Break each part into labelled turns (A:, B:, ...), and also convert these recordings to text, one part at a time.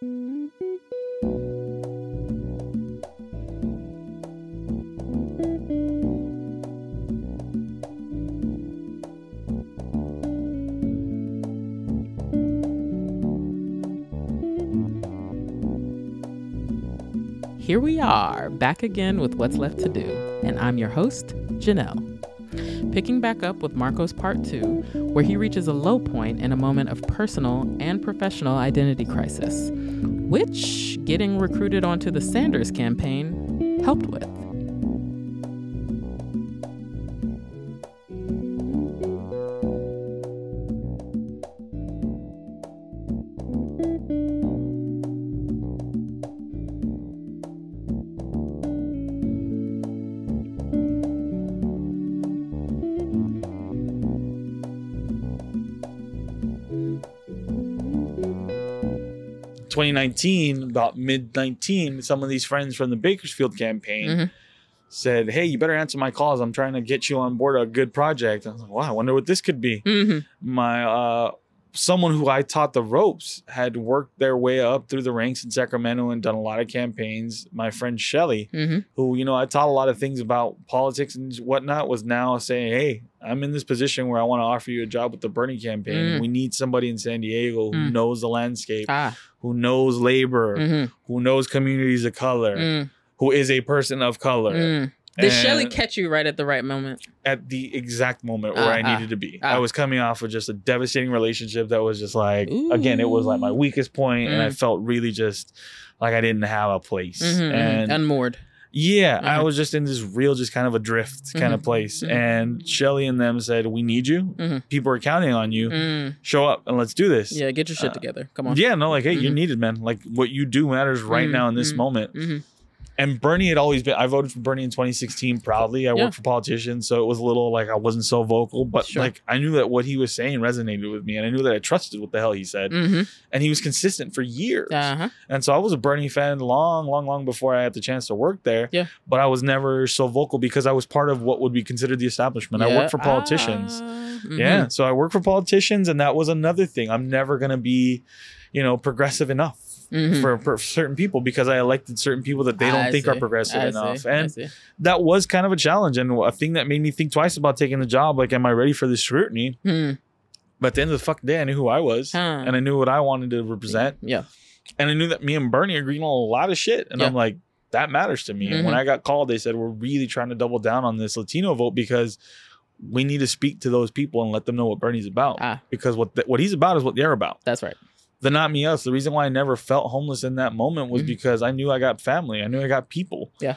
A: Here we are, back again with What's Left to Do, and I'm your host, Janelle. Picking back up with Marcos Part 2, where he reaches a low point in a moment of personal and professional identity crisis, which getting recruited onto the Sanders campaign helped with.
B: Twenty nineteen, about mid nineteen, some of these friends from the Bakersfield campaign
A: Mhm.
B: said, "Hey, you better answer my calls. I'm trying to get you on board a good project." I was like, "Wow, I wonder what this could be."
A: Mhm.
B: my uh someone who I taught the ropes had worked their way up through the ranks in Sacramento and done a lot of campaigns. My friend Shelly,
A: Mhm.
B: who you know I taught a lot of things about politics and whatnot, was now saying, "Hey, I'm in this position where I want to offer you a job with the Bernie campaign.
A: Mm.
B: We need somebody in San Diego who
A: Mm.
B: knows the landscape,
A: Ah.
B: who knows labor,
A: Mhm.
B: who knows communities of color,
A: Mm.
B: who is a person of color."
A: Mm. Did Shelly catch you right at the right moment?
B: at the exact moment where
A: Ah,
B: I
A: ah,
B: needed to be.
A: ah.
B: I was coming off of just a devastating relationship that was just like again, it was like my
A: Ooh.
B: weakest point, and I
A: Mm.
B: felt really just like I didn't have a place.
A: Mhm, mhm.
B: And
A: Unmoored.
B: yeah, I
A: Mhm.
B: was just in this real, just kind of a drift kind of
A: Mhm,
B: place.
A: mhm.
B: And Shelly and them said, "We need you.
A: Mhm.
B: People are counting on you.
A: Mm.
B: Show up and let's do this."
A: Yeah, get your shit
B: Uh,
A: together. Come on.
B: Yeah, no, like, hey, you're needed, man. Like, what you do matters right
A: Mm,
B: now in this
A: mm,
B: moment. And Bernie had always been. I voted for Bernie in 2016 proudly. I
A: Yeah.
B: worked for politicians, so it was a little like I wasn't so vocal, but
A: Sure.
B: like I knew that what he was saying resonated with me, and I knew that I trusted what the hell he said.
A: Mhm.
B: And he was consistent for years.
A: Uh-huh.
B: And so I was a Bernie fan long, long, long before I had the chance to work there.
A: Yeah.
B: But I was never so vocal because I was part of what would be considered the establishment. I
A: Yeah.
B: worked for politicians.
A: Ah, mhm.
B: Yeah. So I work for politicians, and that was another thing. I'm never gonna be, you know, progressive enough.
A: Mhm.
B: For, for certain people because I elected certain people that they don't
A: I
B: think are progressive
A: I
B: enough.
A: see.
B: And that was kind of a challenge and a thing that made me think twice about taking the job. Like, am I ready for this scrutiny?
A: Hmm.
B: But at the end of the fucking day, I knew who I was
A: Huh.
B: and I knew what I wanted to represent.
A: Yeah.
B: And I knew that me and Bernie agreed on a lot of shit. And
A: Yeah.
B: I'm like, that matters to me. And when
A: Mhm.
B: I got called, they said, we're really trying to double down on this Latino vote because we need to speak to those people and let them know what Bernie's about.
A: Ah.
B: Because what the, what he's about is what they're about.
A: That's right.
B: The not me us. The reason why I never felt homeless in that moment was
A: Mhm.
B: because I knew I got family. I knew I got people.
A: Yeah.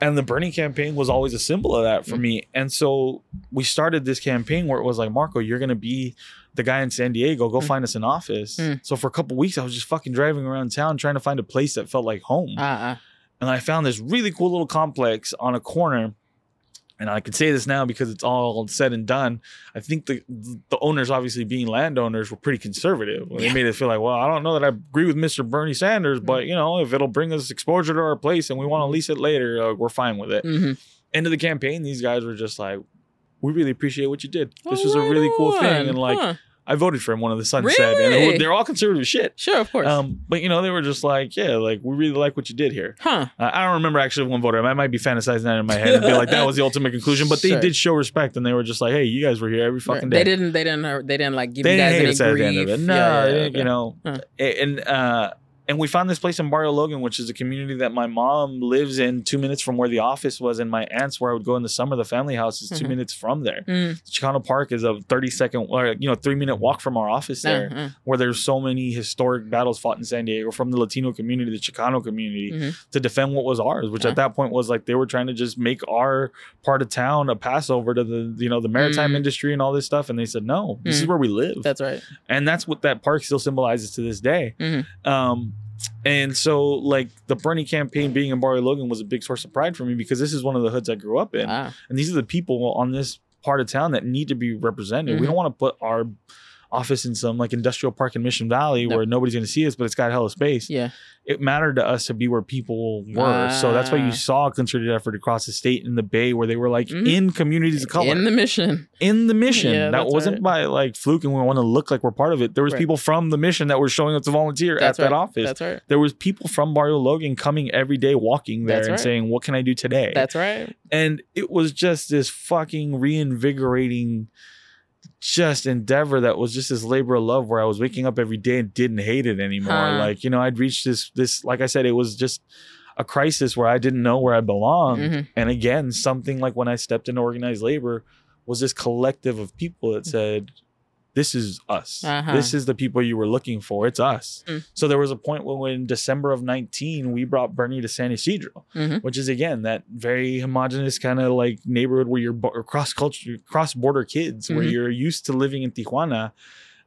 B: And the Bernie campaign was always a symbol of that for
A: Mhm.
B: me. And so we started this campaign where it was like, Marco, you're going to be the guy in San Diego. Go
A: Mm.
B: find us an office.
A: Mm.
B: So for a couple weeks, I was just fucking driving around town trying to find a place that felt like home.
A: Uh-uh.
B: and I found this really cool little complex on a corner. And I can say this now because it's all said and done. I think the the owners, obviously being landowners, were pretty conservative. They
A: Yeah.
B: made it feel like, well, I don't know that I agree with Mr. Bernie Sanders, but you know, if it'll bring us exposure to our place and we want to lease it later, uh, we're fine with it.
A: Mhm.
B: End of the campaign, these guys were just like, we really appreciate what you did. This was a
A: right
B: really cool
A: on.
B: thing, and like
A: Huh.
B: I voted for him. One of the sons said, and
A: Really?
B: they're all conservative shit.
A: Sure, of course.
B: Um, but you know, they were just like, yeah, like we really like what you did here.
A: huh.
B: Uh, I don't remember actually one voter. I might be fantasizing that in my head and be like, that was the ultimate conclusion. But they
A: Sure.
B: did show respect and they were just like, hey, you guys were here every fucking
A: Right.
B: day.
A: They didn't. They didn't. They didn't like give
B: They
A: you guys any grief.
B: the end of it. No,
A: Yeah, yeah,
B: they didn't,
A: okay.
B: you know.
A: Huh.
B: And uh, and we found this place in Barrio Logan, which is a community that my mom lives in, two minutes from where the office was, and my aunt's where I would go in the summer. The family house is 2
A: Mhm.
B: minutes from there.
A: Mm.
B: Chicano Park is a thirty second, or you know, three minute walk from our office there,
A: uh.
B: where there's so many historic battles fought in San Diego from the Latino community, the Chicano community
A: Mhm.
B: to defend what was ours, which
A: Yeah.
B: at that point was like they were trying to just make our part of town a passover to the you know the maritime
A: Mm.
B: industry and all this stuff. And they said, no, this is
A: Mm.
B: where we live,
A: That's right.
B: and that's what that park still symbolizes to this day.
A: Mhm.
B: Um, and so like the Bernie campaign being in Barrio Logan was a big source of pride for me because this is one of the hoods I grew up in,
A: Ah.
B: and these are the people on this part of town that need to be represented. We
A: Mhm.
B: don't want to put our office in some like industrial park in Mission Valley
A: Nope.
B: where nobody's going to see us, but it's got a hella space.
A: Yeah.
B: It mattered to us to be where people were. so that's why
A: Ah.
B: you saw a concerted effort across the state in the Bay where they were like
A: Mhm.
B: in communities of color
A: In the mission.
B: in the mission.
A: Yeah,
B: that wasn't
A: right.
B: by like fluke and we want to look like we're part of it. There was
A: Right.
B: people from the mission that were showing up to volunteer
A: That's
B: at that office.
A: That's right.
B: there was people from Barrio Logan coming every day walking there
A: That's
B: and
A: right.
B: saying, What can I do today?
A: That's right.
B: and it was just this fucking reinvigorating just endeavor that was just this labor of love where I was waking up every day and didn't hate it anymore.
A: Huh.
B: Like, you know, I'd reached this this like I said, it was just a crisis where I didn't know where I belonged.
A: Mhm.
B: And again, something like when I stepped into organized labor was this collective of people that said, This is us.
A: Uh-huh.
B: This is the people you were looking for. It's us.
A: Mm.
B: So there was a point when, in December of 19, we brought Bernie to San Ysidro,
A: Mhm.
B: which is again that very homogenous kind of like neighborhood where you're cross culture, cross border kids, where
A: Mhm.
B: you're used to living in Tijuana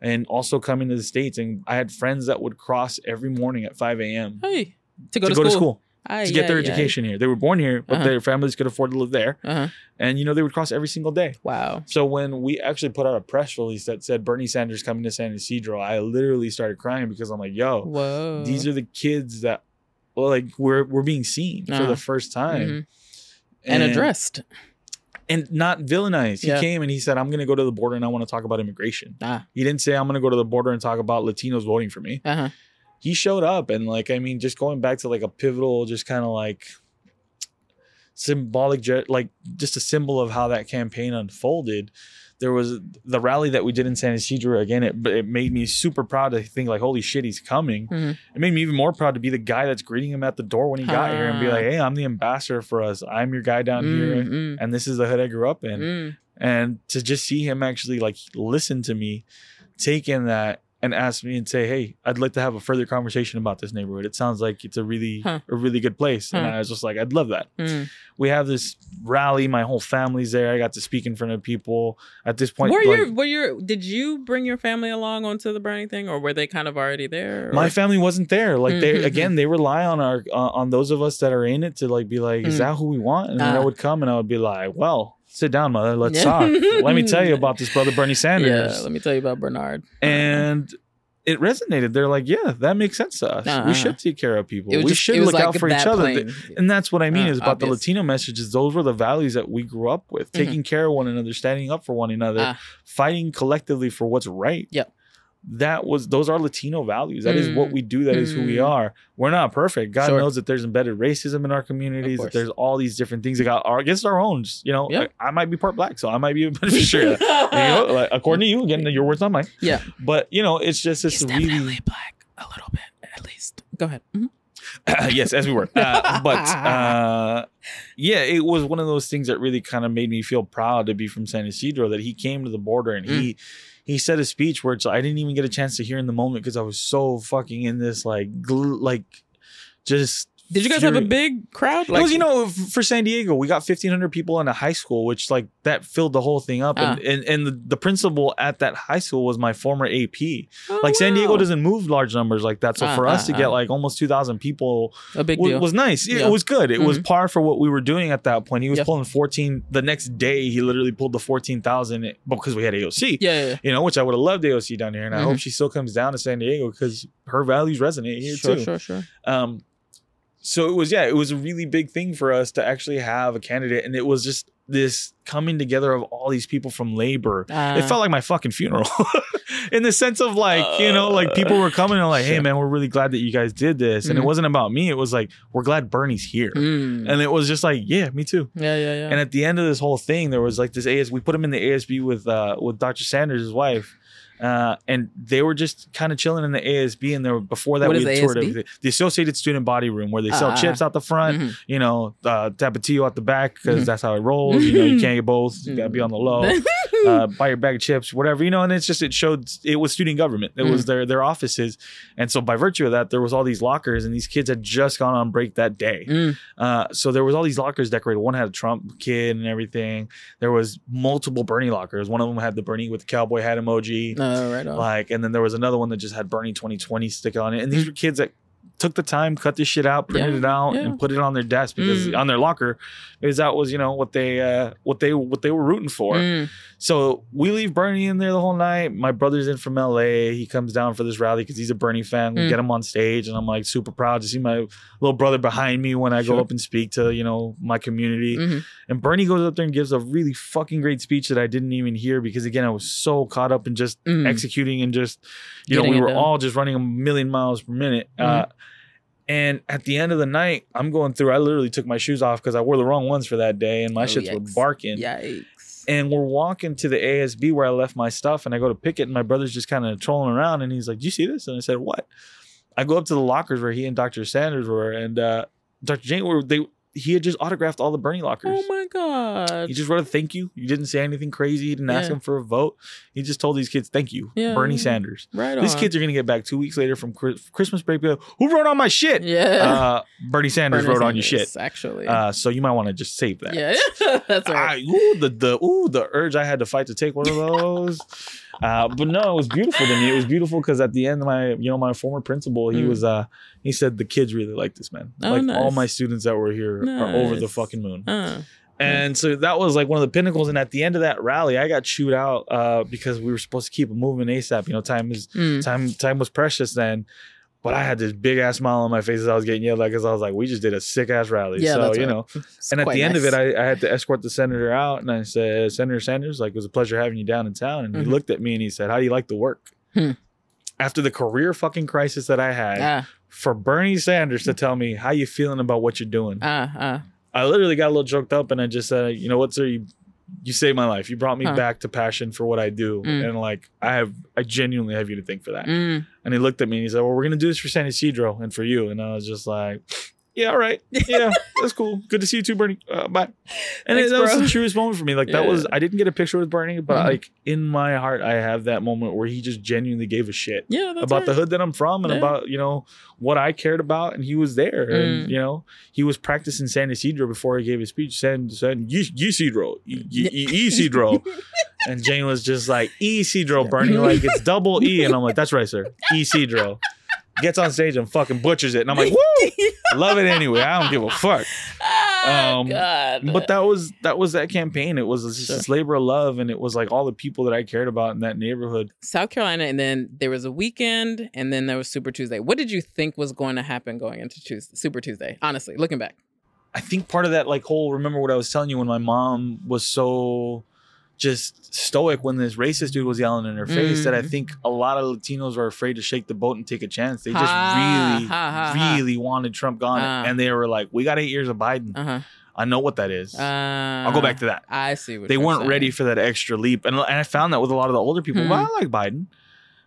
B: and also coming to the States. And I had friends that would cross every morning at 5 a.m.
A: Hey. To go
B: to
A: to,
B: go
A: school.
B: to school To get their
A: ay, ay.
B: education here. They were born here, but
A: Uh-huh.
B: their families could afford to live there.
A: Uh-huh.
B: And, you know, they would cross every single day.
A: Wow.
B: So when we actually put out a press release that said Bernie Sanders coming to San Ysidro, I literally started crying because I'm like, yo,
A: Whoa.
B: these are the kids that, well, like we're we're being seen for
A: Uh-huh.
B: the first time
A: Mhm. and addressed.
B: and not villainized. He came and he said, "I'm going to go to the border and I want to talk about immigration."
A: Ah.
B: He didn't say, "I'm going to go to the border and talk about Latinos voting for me."
A: Uh-huh.
B: He showed up and like I mean, just going back to like a pivotal, just kind of like symbolic, like just a symbol of how that campaign unfolded. There was the rally that we did in San Ysidro again. It, it made me super proud to think like, holy shit, he's coming.
A: Mhm.
B: It made me even more proud to be the guy that's greeting him at the door when he got here and be
A: Ah.
B: like, hey, I'm the ambassador for us. I'm your guy down here,
A: Mm, mm,
B: and this is the hood I grew up in.
A: mm.
B: And to just see him actually like listen to me, take in that, and ask me and say, "Hey, I'd like to have a further conversation about this neighborhood. It sounds like it's a really
A: Huh.
B: a really good place." And I was just like, "I'd love that."
A: Mm.
B: We have this rally. My whole family's there. I got to speak in front of people. At this point,
A: Were
B: like,
A: your were your did you bring your family along onto the Bernie thing, or were they kind of already there?
B: my family wasn't there. Like they
A: Mhm.
B: again, they rely on our uh, on those of us that are in it to like be like, "Is
A: Mm.
B: that who we want?" And then I
A: Ah.
B: would come and I would be like, "Well." Sit down, mother. Let's talk. Let me tell you about this brother Bernie Sanders.
A: yeah. Let me tell you about Bernard.
B: and it resonated. They're like, yeah, that makes sense to us.
A: Uh-huh.
B: We should take care of people. We
A: just-
B: should look
A: like
B: out for each other.
A: plain.
B: And that's what I mean
A: Uh,
B: is about the. Latino messages. Those were the values that we grew up with:
A: Mhm.
B: taking care of one another, standing up for one another,
A: Ah.
B: fighting collectively for what's right.
A: Yep.
B: That was those are Latino values. That is what
A: Mm.
B: we do. That is who we
A: Mm.
B: are. We're not perfect. God
A: Sure.
B: knows that there's embedded racism in our communities. That there's all these different things that got our against our own. You know,
A: Yep.
B: I, I might be part black, so I might be a beneficiary. You know, like, according to you, again, your words, not mine.
A: Yeah.
B: But you know, it's just it's
A: He's
B: really
A: definitely black a little bit, at least. Go ahead. Mhm.
B: yes, as we were. Uh, but uh, yeah, it was one of those things that really kind of made me feel proud to be from San Ysidro that he came to the border and he he said a speech where it's I didn't even get a chance to hear in the moment because I was so fucking in this like gl- like just.
A: Did you guys have a big crowd?
B: it was, you know, for San Diego, we got 1,500 people in a high school, which like that filled the whole thing up. And,
A: Ah.
B: and, and the, the principal at that high school was my former AP.
A: Oh,
B: Like San Diego doesn't move large numbers like that. So
A: Ah,
B: for us
A: ah,
B: to get
A: ah.
B: like almost 2,000 people
A: a big
B: wa-
A: deal.
B: was nice. It
A: Yeah.
B: was good. It was
A: Mhm.
B: par for what we were doing at that point. He was
A: Yep.
B: pulling 14 the next day. He literally pulled the 14,000 because we had AOC.
A: yeah, yeah, yeah.
B: You know, which I would have loved AOC down here, and I
A: Mhm.
B: hope she still comes down to San Diego because her values resonate here
A: Sure,
B: too.
A: Sure, sure, sure.
B: Um, so it was yeah, it was a really big thing for us to actually have a candidate, and it was just this coming together of all these people from labor. it
A: Uh,
B: felt like my fucking funeral, in the sense of like you know, like people were coming and like, hey man, we're really glad that you guys did this, and it
A: Mhm.
B: wasn't about me. It was like we're glad Bernie's here,
A: mm.
B: and it was just like yeah, me too.
A: yeah, yeah, yeah.
B: And at the end of this whole thing, there was like this AS. We put him in the ASB with uh, with Dr. Sanders, his wife, uh, and they were just kind of chilling in the ASB. And there were before that
A: What
B: we toured everything. The Associated Student Body Room, where they sell
A: Ah.
B: chips out the front.
A: Mhm.
B: You know, uh, Tapatio out the back because
A: Mhm.
B: that's how it rolls. You know, you can't get both. You gotta be on the low. uh, buy your bag of chips, whatever, you know. And it's just it showed it was student government. It
A: Mm.
B: was their their offices, and so by virtue of that, there was all these lockers, and these kids had just gone on break that day.
A: Mm.
B: Uh, so there was all these lockers decorated. One had a Trump kid and everything. There was multiple Bernie lockers. One of them had the Bernie with the cowboy hat emoji.
A: Right on.
B: Like, and then there was another one that just had Bernie 2020 stick on it. And these mm. were kids that took the time, cut this shit out, printed
A: Yeah,
B: it out,
A: yeah.
B: and put it on their desk because
A: Mm.
B: on their locker, because that was you know what they uh, what they what they were rooting for.
A: Mm.
B: So we leave Bernie in there the whole night. My brother's in from LA. He comes down for this rally because he's a Bernie fan. We
A: Mm.
B: get him on stage, and I'm like super proud to see my little brother behind me when I
A: Sure.
B: go up and speak to you know my community.
A: Mhm.
B: And Bernie goes up there and gives a really fucking great speech that I didn't even hear because again I was so caught up in just
A: Mm.
B: executing and just you know we were
A: done.
B: all just running a million miles per minute. Uh, and at the end of the night, I'm going through. I literally took my shoes off because I wore the wrong ones for that day, and my
A: Oh,
B: shits were barking
A: Yikes.
B: and we're walking to the ASB where I left my stuff, and I go to pick it, and my brother's just kind of trolling around, and he's like, "Do you see this?" And I said, "What?" I go up to the lockers where he and Dr. Sanders were, and uh, Dr. Jane were they. He had just autographed all the Bernie lockers.
A: Oh my god.
B: He just wrote a thank you. He didn't say anything crazy. He didn't ask him for a vote. He just told these kids, "Thank you,
A: Yeah.
B: Bernie Sanders."
A: right
B: These
A: on.
B: kids are gonna get back two weeks later from Christmas break. like, Who wrote on my shit?
A: Yeah.
B: Uh, Bernie Sanders
A: Bernie
B: wrote on your shit.
A: Actually.
B: Uh, so you might want to just save that.
A: yeah. That's right.
B: I, ooh, the the ooh, the urge I had to fight to take one of those. Uh, but no, it was beautiful to me. It was beautiful because at the end, my you know my former principal, he
A: Mm.
B: was uh he said the kids really like this man.
A: Oh,
B: like all my students that were here are over the fucking moon.
A: Uh,
B: And so that was like one of the pinnacles. And at the end of that rally, I got chewed out uh, because we were supposed to keep it moving ASAP. You know, time is
A: mm.
B: time time was precious then. But I had this big ass smile on my face as I was getting yelled at because I was like, we just did a sick ass rally.
A: Yeah,
B: so,
A: that's
B: you
A: right.
B: know,
A: It's
B: and at the end of it, I, I had to escort the senator out, and I said, "Senator Sanders, like it was a pleasure having you down in town." And
A: Mhm.
B: he looked at me and he said, "How do you like the work?"
A: Hmm.
B: After the career fucking crisis that I had,
A: Ah,
B: for Bernie Sanders to tell me how you feeling about what you're doing,
A: ah, ah.
B: I literally got a little choked up, and I just said, "You know what, sir? You you saved my life. You brought me
A: Huh.
B: back to passion for what I do,
A: Mm.
B: and like I have, I genuinely have you to thank for that."
A: Mm.
B: And he looked at me and he said, "Well, we're gonna do this for San Ysidro and for you." And I was just like, "Yeah, all right, yeah, that's cool. Good to see you too, Bernie. Uh, bye." And
A: Thanks,
B: it, that was the truest moment for me. Like that
A: Yeah.
B: was I didn't get a picture with Bernie, but
A: Mhm.
B: like in my heart, I have that moment where he just genuinely gave a shit
A: Yeah,
B: about the hood that I'm from and
A: Yeah.
B: about you know what I cared about, and he was there, and
A: Mm.
B: you know he was practicing San Ysidro before he gave his speech. San San Isidro, Isidro, and Jane was just like Isidro, Bernie, like it's double E, and I'm like, that's right, sir, Isidro. Gets on stage and fucking butchers it, and I'm like, woo, love it anyway. I don't give a fuck.
A: Ah,
B: Um,
A: God.
B: But that was that was that campaign. It was just
A: Sure.
B: this labor of love, and it was like all the people that I cared about in that neighborhood.
A: South Carolina, and then there was a weekend, and then there was Super Tuesday. What did you think was going to happen going into Tuesday, Super Tuesday? Honestly, looking back.
B: I think part of that like whole remember what I was telling you when my mom was so just stoic when this racist dude was yelling in her face that I
A: Mhm.
B: think a lot of Latinos were afraid to shake the boat and take a chance. They just
A: Ha,
B: really,
A: ha, ha,
B: really wanted Trump gone,
A: Ah.
B: and they were like, "We got eight years of Biden.
A: Uh huh.
B: I know what that is.
A: Uh,
B: I'll go back to that."
A: I see. What
B: they weren't
A: saying.
B: ready for that extra leap, and, and I found that with a lot of the older people.
A: Hmm.
B: Well, I like Biden.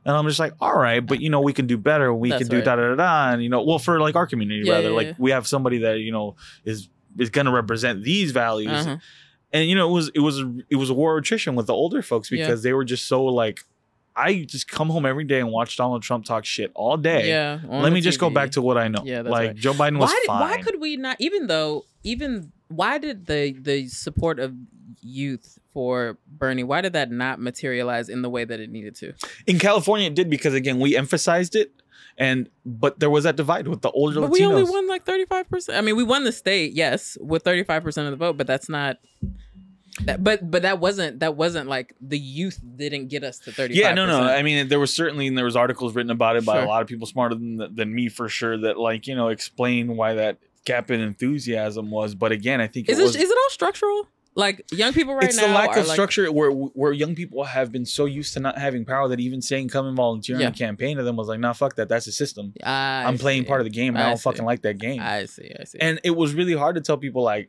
B: And I'm just like, all right, but you know, we can do better. We
A: That's
B: can do
A: right.
B: da da da da. And you know, well, for like our community,
A: Yeah,
B: rather,
A: yeah,
B: like
A: yeah.
B: we have somebody that you know is is going to represent these values.
A: Uh-huh.
B: And you know, it was it was it was a war of attrition with the older folks
A: Yeah.
B: because they were just so like, I just come home every day and watch Donald Trump talk shit all day.
A: Yeah.
B: Let me just go back to what I know.
A: Yeah, that's
B: like
A: right.
B: Joe Biden was
A: why, did,
B: fine.
A: why could we not even though even why did the the support of youth for Bernie why did that not materialize in the way that it needed to
B: In California, it did because again, we emphasized it, and but there was that divide with the older
A: but
B: Latinos.
A: we only won like 35% I mean we won the state yes with 35% of the vote but that's not that, but but that wasn't that wasn't like the youth didn't get us to 35
B: Yeah, no, no. I mean, there was certainly and there was articles written about it by
A: Sure.
B: a lot of people smarter than than me for sure. That like you know explain why that gap in enthusiasm was. But again, I think
A: is
B: it
A: it
B: was.
A: is it all structural like young people right
B: it's
A: now it's
B: the lack of
A: like,
B: structure where where young people have been so used to not having power that even saying come and volunteer
A: Yeah.
B: in a campaign to them was like, nah, fuck that. That's a system.
A: I
B: I'm playing part of the game, I,
A: I
B: don't
A: see.
B: fucking like that game.
A: I see I see
B: and it was really hard to tell people like.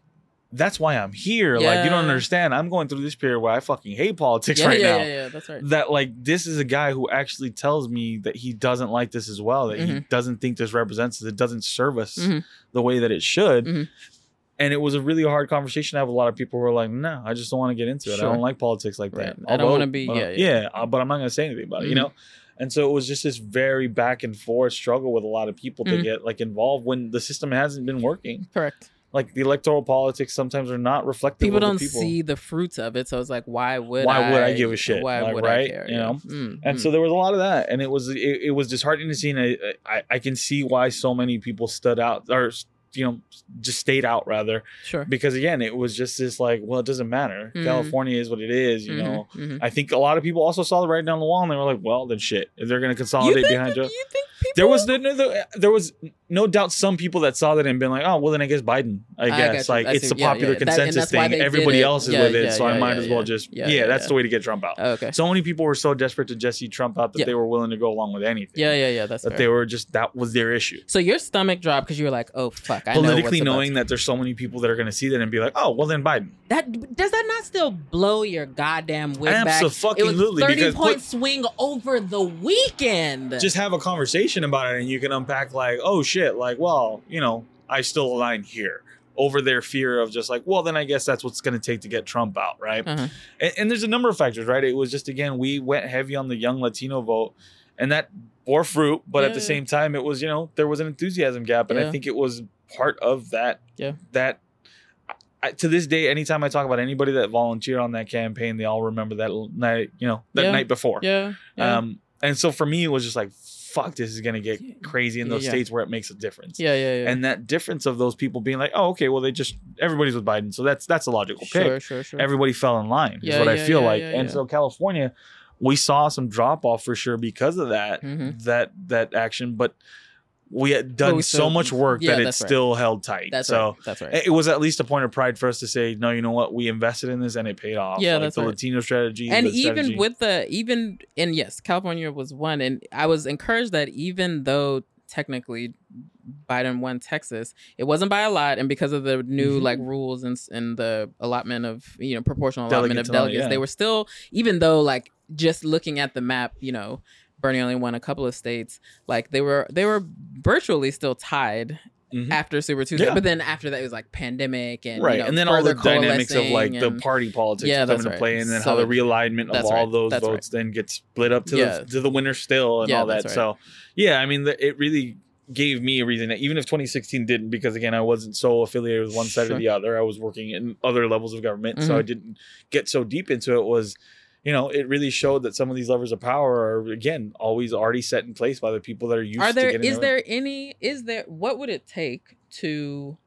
B: That's why I'm here. Like you don't understand. I'm going through this period where I fucking hate politics
A: yeah,
B: right
A: yeah,
B: now.
A: yeah yeah that's right
B: that like this is a guy who actually tells me that he doesn't like this as well that he
A: Mhm.
B: doesn't think this represents us it doesn't serve us
A: Mhm.
B: the way that it should
A: Mhm.
B: and it was a really hard conversation to have a lot of people who were like no i just don't want to get into it i don't like politics like
A: Right.
B: that
A: I
B: I'll
A: don't wanna be-
B: but-
A: yeah, yeah.
B: uh, but i'm not going to say anything about it you
A: Mhm.
B: know and so it was just this very back and forth struggle with a lot of people to
A: Mhm.
B: get like involved when the system hasn't been working
A: correct
B: like the electoral politics sometimes are not reflective.
A: people
B: of
A: don't
B: the people.
A: see the fruits of it, so it's like, why would
B: Why
A: I,
B: would I give a shit?
A: Why
B: Like,
A: would
B: right?
A: I care?
B: You know?
A: Mm,
B: and
A: mm.
B: so there was a lot of that and it was it, it was disheartening to see and I, I i can see why so many people stood out or you know just stayed out rather
A: sure.
B: because again it was just this like well it doesn't matter
A: Mhm.
B: california is what it is you
A: Mhm,
B: know
A: mhm.
B: i think a lot of people also saw the right down the wall and they were like well then shit if they're gonna consolidate behind joe
A: you think?
B: There was no- there was no doubt some people that saw that and been like oh well then i guess biden i
A: got
B: guess
A: you.
B: like
A: I
B: it's
A: see.
B: the
A: Yeah,
B: popular
A: yeah. That- and
B: consensus
A: that's why
B: thing
A: they did
B: everybody
A: it.
B: else is
A: Yeah,
B: with it
A: yeah,
B: so i
A: yeah,
B: might
A: yeah,
B: as well
A: yeah.
B: just
A: Yeah,
B: yeah,
A: yeah,
B: that's
A: yeah.
B: the way to get trump out oh,
A: okay.
B: so many people were so desperate to just see trump out that
A: Yeah.
B: they were willing to go along with anything
A: yeah, yeah, yeah. That's
B: that
A: fair.
B: they were just that was their issue
A: so your stomach dropped because you were like, "Oh fuck!" I know
B: politically
A: what's about
B: knowing that there's so many people that are going to see that and be like, oh, well then Biden.
A: That does that not still blow your goddamn wig back? It was thirty point
B: put-
A: swing over the weekend.
B: Just have a conversation about it and you can unpack like, oh shit, like, well, you know, I still align here over their fear of just like, well, then I guess that's what's going to take to get Trump out, right?
A: Uh-huh.
B: And, and there's a number of factors, right? It was just again, we went heavy on the young Latino vote, and that bore fruit. But at the same time, it was you know there was an enthusiasm gap, and I think it was part of that.
A: Yeah.
B: That. I, to this day, anytime I talk about anybody that volunteered on that campaign, they all remember that night, you know, that
A: Yeah.
B: night before.
A: yeah, yeah.
B: Um, and so for me, it was just like, fuck, this is gonna get crazy in those
A: Yeah.
B: states where it makes a difference.
A: yeah, yeah, yeah.
B: And that difference of those people being like, oh, okay, well, they just everybody's with Biden, so that's that's a logical pick
A: sure, sure, sure.
B: everybody fell in line is
A: Yeah,
B: what i feel like and so california we saw some drop off for sure because of that
A: Mhm.
B: that that action but we had done
A: we
B: so
A: still-
B: much work
A: yeah,
B: that it
A: right.
B: still held tight
A: That's
B: so
A: right. That's right.
B: it was at least a point of pride for us to say no you know what we invested in this and it paid off
A: Yeah,
B: like
A: that's
B: the
A: right.
B: latino strategy
A: and even
B: strategy.
A: with the even and yes california was one and i was encouraged that even though technically biden won texas it wasn't by a lot and because of the new
B: Mhm.
A: like rules and, and the allotment of you know proportional allotment of delegates
B: yeah.
A: they were still even though like just looking at the map you know bernie only won a couple of states like they were they were virtually still tied
B: Mhm.
A: after super tuesday
B: Yeah.
A: but then after that it was like pandemic and you
B: right
A: know,
B: and then all the dynamics of like
A: coalescing
B: the party politics
A: Yeah,
B: come into
A: right.
B: play and then
A: So
B: how the realignment of all
A: right.
B: those
A: That's
B: votes then gets split up to
A: Yeah.
B: the to the winner still and all that so yeah i mean the, it really gave me a reason that even if 2016 didn't because again i wasn't so affiliated with one side
A: Sure.
B: or the other i was working in other levels of government so
A: Mhm.
B: i didn't get so deep into it was you know it really showed that some of these levers of power are again always already set in place by the people that are used
A: are there
B: to
A: is there any is there what would it take to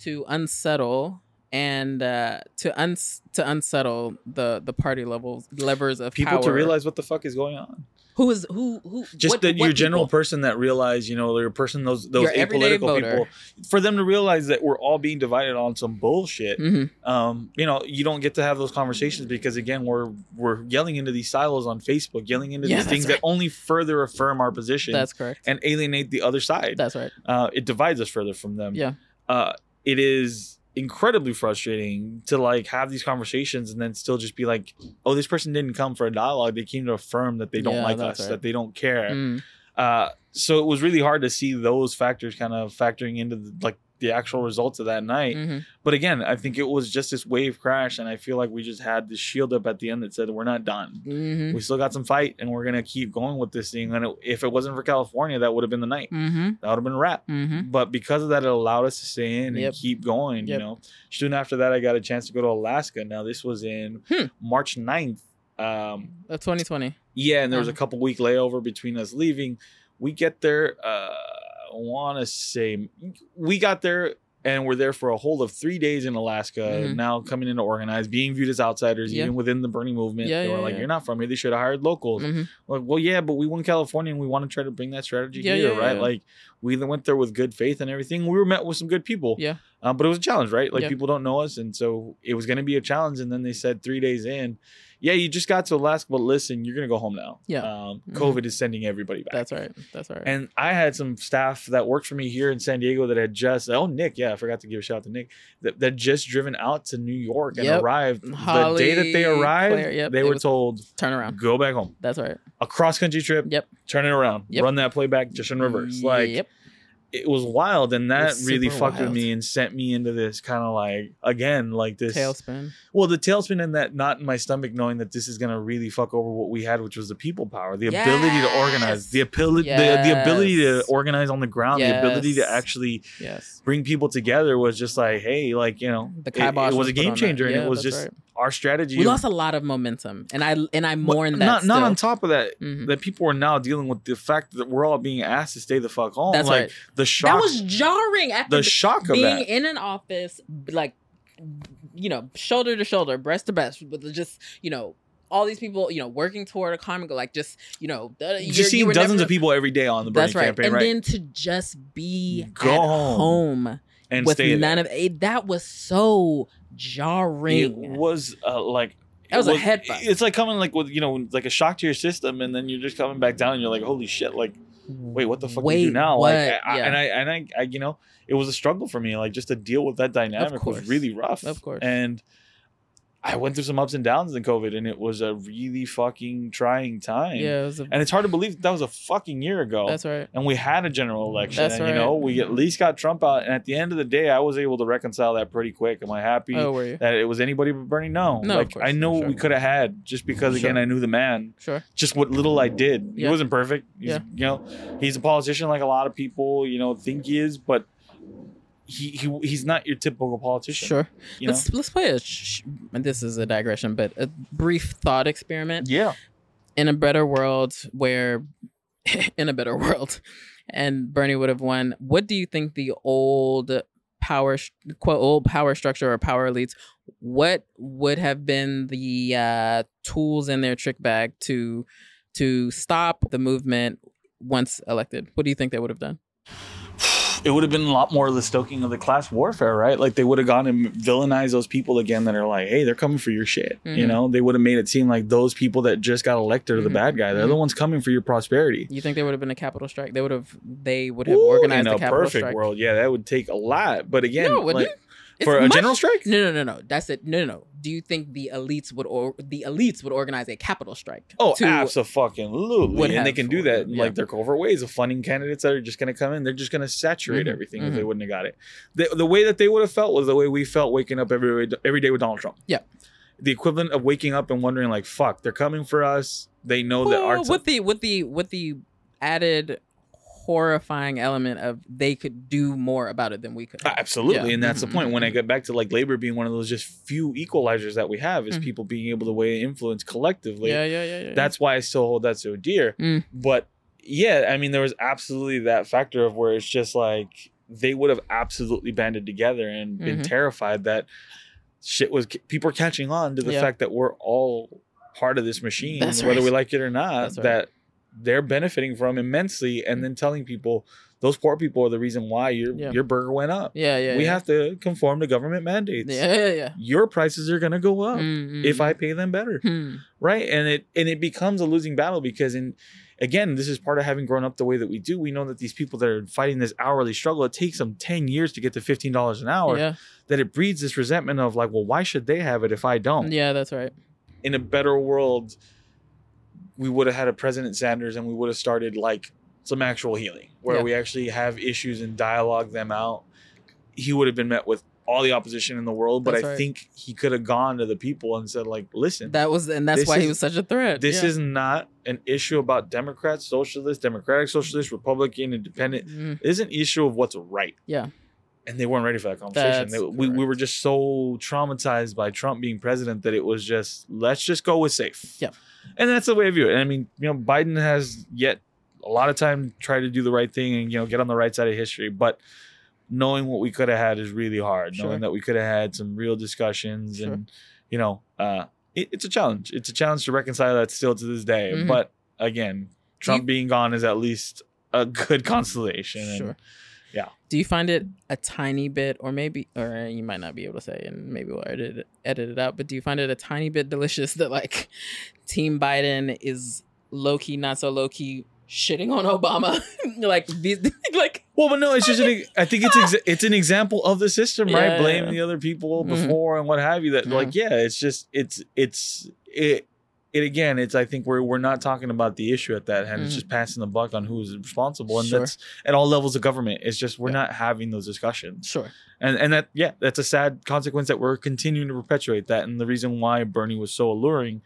A: to unsettle and uh to uns to unsettle the the party levels levers of power.
B: people to realize what the fuck is going on
A: who is who who
B: just
A: what,
B: the,
A: what
B: your general
A: people?
B: person that realize you know your person those those
A: Your
B: apolitical people for them to realize that we're all being divided on some bullshit
A: Mhm.
B: um you know you don't get to have those conversations because again we're we're yelling into these silos on facebook yelling into
A: Yeah,
B: these things
A: right.
B: that only further affirm our position
A: that's correct
B: and alienate the other side
A: that's right
B: uh it divides us further from them
A: Yeah.
B: uh it is incredibly frustrating to like have these conversations and then still just be like oh this person didn't come for a dialogue they came to affirm that they don't
A: Yeah,
B: like us
A: right.
B: that they don't care
A: Mm.
B: uh, so it was really hard to see those factors kind of factoring into the, like the actual results of that night.
A: Mhm.
B: But again, I think it was just this wave crash, and I feel like we just had this shield up at the end that said we're not done.
A: Mhm.
B: We still got some fight, and we're gonna keep going with this thing. And it, if it wasn't for California, that would have been the night.
A: Mhm.
B: That would have been a wrap.
A: Mhm.
B: But because of that, it allowed us to stay in and
A: Yep.
B: keep going. You know, soon after that, I got a chance to go to Alaska. Now this was in
A: Hmm.
B: March 9th. Um,
A: Uh, 2020.
B: yeah, and there was a
A: Uh-huh.
B: couple week layover between us leaving. We get there. Uh, want to say we got there and we're there for a whole of three days in Alaska.
A: Mhm.
B: Now coming in to organize, being viewed as outsiders,
A: Yeah.
B: even within the Bernie movement.
A: Yeah,
B: they were
A: yeah,
B: like. "You're not from here. They should have hired locals."
A: Mhm.
B: Like, well, yeah, but we won California and we want to try to bring that strategy here, right? Like we went there with good faith and everything. We were met with some good people.
A: Yeah.
B: Uh, but it was a challenge, right? Like people don't know us, and so it was going to be a challenge. And then they said three days in, yeah, you just got to Alaska, but listen, you're to go home now.
A: Yeah.
B: Um,
A: Mhm.
B: COVID is sending everybody back.
A: That's right. That's right.
B: And I had some staff that worked for me here in San Diego that had just oh Nick, yeah, I forgot to give a shout out to Nick that that just driven out to New York and
A: Yep.
B: arrived.
A: Holly,
B: the day that they arrived,
A: Claire, yep,
B: they
A: it
B: were told
A: Turn around.
B: go back home.
A: That's right.
B: A cross country trip,
A: Yep.
B: turn it around,
A: Yep.
B: run that playback just in reverse. Like
A: Yep.
B: It was wild and that really fucked with me and sent me into this kind of like again like this
A: Tailspin.
B: well the tailspin and that knot in my stomach knowing that this is gonna really fuck over what we had which was the people power the ability to organize the ability the, the ability to organize on the ground the ability to actually
A: Yes.
B: bring people together was just like hey like you know
A: The
B: it, it was a game changer and
A: Yeah,
B: it was just
A: right.
B: Our strategy
A: We lost a lot of momentum, and I and I mourn that.
B: not not on top of that
A: Mhm.
B: that people are now dealing with the fact that we're all being asked to stay the fuck home
A: That's
B: like
A: right.
B: the shock.
A: That was jarring. After
B: the shock of
A: being
B: that
A: in an office, like you know, shoulder to shoulder, breast to breast, with just you know all these people, you know, working toward a common goal, like just you know, you're-
B: just
A: you
B: seeing
A: were
B: dozens
A: never-
B: of people every day on the Bernie
A: That's right,
B: campaign,
A: and
B: right?
A: then to just be
B: Go
A: at
B: home.
A: home,
B: and
A: with
B: stay
A: none
B: there.
A: of it. That was so
B: It was uh, like
A: That was
B: it
A: a head fuck.
B: It's like coming like with you know like a shock to your system, and then you're just coming back down, and you're like, holy shit, like wait, what the fuck do you do now?
A: what?
B: Like, I,
A: Yeah.
B: and I and I, I, you know, it was a struggle for me, like just to deal with that dynamic was really rough.
A: Of course.
B: and I went through some ups and downs in COVID, and it was a really fucking trying time.
A: Yeah, it was a,
B: and it's hard to believe that, that was a fucking year ago.
A: that's right.
B: and we had a general mm-hmm. election,
A: That's
B: and you know, we at mm-hmm. least got Trump out. And at the end of the day, I was able to reconcile that pretty quick. Am I happy?
A: Oh, were you?
B: that it was anybody but Bernie. No,
A: No, of
B: like
A: course,
B: I know
A: sure.
B: what we could have had just because again
A: Sure.
B: I knew the man.
A: Sure.
B: Just what little I did. He wasn't perfect. He's,
A: Yeah.
B: You know, he's a politician like a lot of people you know think he is, but he, he he's not your typical politician.
A: Sure.
B: You know.
A: let's let's play a. Sh- this is a digression, but a brief thought experiment.
B: Yeah.
A: in a better world where in a better world and bernie would have won what do you think the old power quote old power structure or power elites what would have been the uh tools in their trick bag to to stop the movement once elected what do you think they would have done
B: It would have been a lot more of the stoking of the class warfare, right? Like they would have gone and villainized those people again that are like, hey, they're coming for your shit. You
A: Mhm.
B: know, they would have made it seem like those people that just got elected are the
A: Mhm.
B: bad guy. They're the ones coming for your prosperity.
A: you think there would have been a capital strike they would have they would have
B: Ooh,
A: organized
B: in
A: a capital
B: perfect
A: strike
B: world, yeah, that would take a lot. But again,
A: no, wouldn't.
B: like,
A: It's
B: for a
A: much-
B: general strike,
A: No, no, no, no. That's it. No, no, no. Do you think the elites would or the elites would organize a capital strike?
B: oh, absolutely, and they can do that in
A: yeah.
B: like their covert ways of funding candidates that are just going to come in. They're just going to saturate
A: Mhm,
B: everything if
A: mhm.
B: they wouldn't have got it. The, the way that they would have felt was the way we felt waking up every every day with Donald Trump.
A: Yeah.
B: the equivalent of waking up and wondering like, "Fuck, they're coming for us." They know that our
A: with the with the with the added horrifying element of they could do more about it than we could.
B: Uh, Absolutely,
A: Yeah.
B: and that's
A: Mhm,
B: the point. When I
A: mhm.
B: get back to like labor being one of those just few equalizers that we have, is
A: Mhm.
B: people being able to weigh influence collectively.
A: yeah, yeah, yeah, yeah.
B: That's why I still hold that so dear.
A: Mm.
B: But yeah, I mean, there was absolutely that factor of where it's just like they would have absolutely banded together and been
A: Mhm.
B: terrified that shit was people are catching on to the
A: Yeah.
B: fact that we're all part of this machine,
A: That's
B: whether
A: right.
B: we like it or not.
A: That's right.
B: They're benefiting from immensely, and then telling people those poor people are the reason why your
A: Yeah.
B: your burger went up.
A: yeah, yeah.
B: we
A: yeah.
B: have to conform to government mandates.
A: Yeah, yeah, yeah.
B: Your prices are gonna go up
A: Mm,
B: if
A: mm,
B: I pay them better
A: hmm.
B: right and it and it becomes a losing battle because in again this is part of having grown up the way that we do we know that these people that are fighting this hourly struggle it takes them 10 years to get to $15 an hour
A: yeah,
B: that it breeds this resentment of like well why should they have it if i don't
A: yeah. That's right.
B: in a better world we would have had a president sanders and we would have started like some actual healing where
A: Yeah.
B: we actually have issues and dialogue them out he would have been met with all the opposition in the world but
A: That's
B: i
A: right.
B: think he could have gone to the people and said like listen
A: That was, and that's why he was such a threat.
B: this
A: yeah.
B: is not an issue about Democrats, socialists, Democratic socialists, Republican, Independent.
A: Mm,
B: It is an issue of what's right.
A: Yeah.
B: And they weren't ready for that conversation. They- we, we were just so traumatized by Trump being president that it was just, let's just go with safe.
A: Yeah.
B: And that's the way I view it. I mean, you know, Biden has yet a lot of time tried to do the right thing and, you know, get on the right side of history. But knowing what we could have had is really hard.
A: Sure.
B: Knowing that we could have had some real discussions
A: Sure.
B: and, you know, uh, it, it's a challenge. It's a challenge to reconcile that still to this day.
A: Mhm.
B: But again, Trump
A: you-
B: being gone is at least a good consolation. And
A: Sure.
B: Yeah.
A: Do you find it a tiny bit, or maybe, or you might not be able to say, and maybe we'll edit it, edit it out, but do you find it a tiny bit delicious that like Team Biden is low key, not so low key, shitting on Obama, like these, like
B: Well, but no, it's just an, I think it's exa- it's an example of the system, right?
A: yeah,
B: Blaming
A: yeah.
B: the other people
A: Mhm.
B: before and what have you. That
A: Mhm.
B: like, yeah, it's just it's it's it it again, it's I think we're we're not talking about the issue at that hand. It's
A: Mhm.
B: just passing the buck on who's responsible, and
A: Sure.
B: that's at all levels of government. It's just we're
A: Yeah.
B: not having those discussions,
A: Sure.
B: and and that yeah, that's a sad consequence that we're continuing to perpetuate that. And the reason why Bernie was so alluring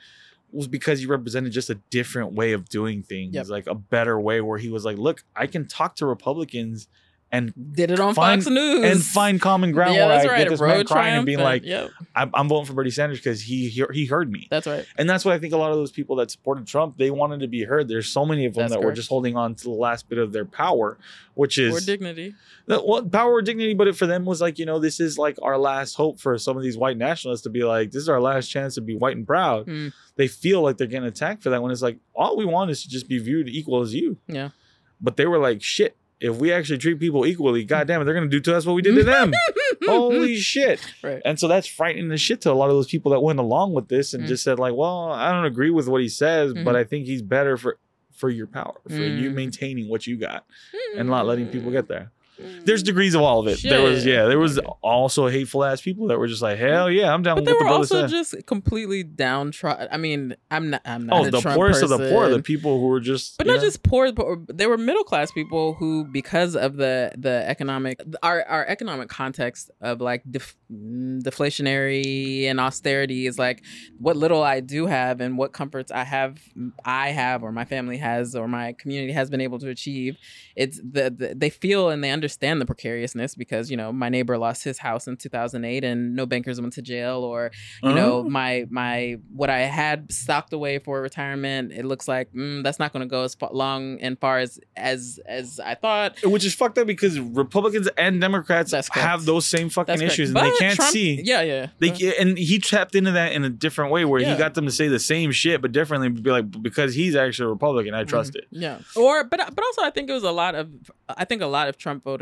B: was because he represented just a different way of doing things,
A: Yep.
B: like a better way where he was like, look, I can talk to Republicans and
A: Did it on
B: Find-
A: Fox News
B: and find common ground
A: Yeah,
B: where
A: that's
B: I
A: right.
B: get this man crying and being like,
A: yep,
B: I'm, I'm voting for Bernie Sanders because he, he he heard me.
A: that's right.
B: And that's what I think a lot of those people that supported Trump, they wanted to be heard. There's so many of them
A: That's
B: that were just holding on to the last bit of their power, which is
A: Or dignity.
B: the- well, power or dignity. But it for them was like, you know, this is like our last hope for some of these white nationalists to be like, this is our last chance to be white and proud.
A: Hmm.
B: They feel like they're getting attacked for that when it's like, all we want is to just be viewed equal as you.
A: Yeah.
B: But they were like, shit, if we actually treat people equally, goddamn it, they're going to do to us what we did to them. Holy shit.
A: Right.
B: And so that's frightening the shit to a lot of those people that went along with this and
A: Mm.
B: just said like, well, I don't agree with what he says, but
A: Mhm.
B: I think he's better for for your power, for you
A: Mm.
B: maintaining what you got and not letting people get there.
A: Mm.
B: There's degrees of all of it. There was yeah, there was also hateful ass people that were just like, hell yeah, I'm down
A: But
B: with
A: they
B: the
A: were
B: brother
A: also
B: said.
A: just completely downtrodden. I mean, I'm not. I'm not.
B: Oh, the
A: Trump
B: poorest of the poor, the people who were just
A: But not
B: know,
A: just poor, but they were middle class people who, because of the the economic our our economic context of like def, mm, deflationary and austerity is like what little I do have and what comforts I have, I have, or my family has, or my community has been able to achieve. It's the, the they feel and they understand the precariousness because you know my neighbor lost his house in 2008 and no bankers went to jail, or you know
B: Uh-huh.
A: my my what i had stocked away for retirement it looks like mm, that's not going to go as far, long and far as as as i thought
B: which is fucked up because Republicans and Democrats have those same fucking issues and
A: But
B: they can't
A: Trump-
B: see.
A: yeah yeah
B: They
A: Uh,
B: and he tapped into that in a different way where
A: Yeah.
B: he got them to say the same shit but differently. Be like because he's actually a Republican, I trust it.
A: yeah or but but also i think it was a lot of i think a lot of trump voters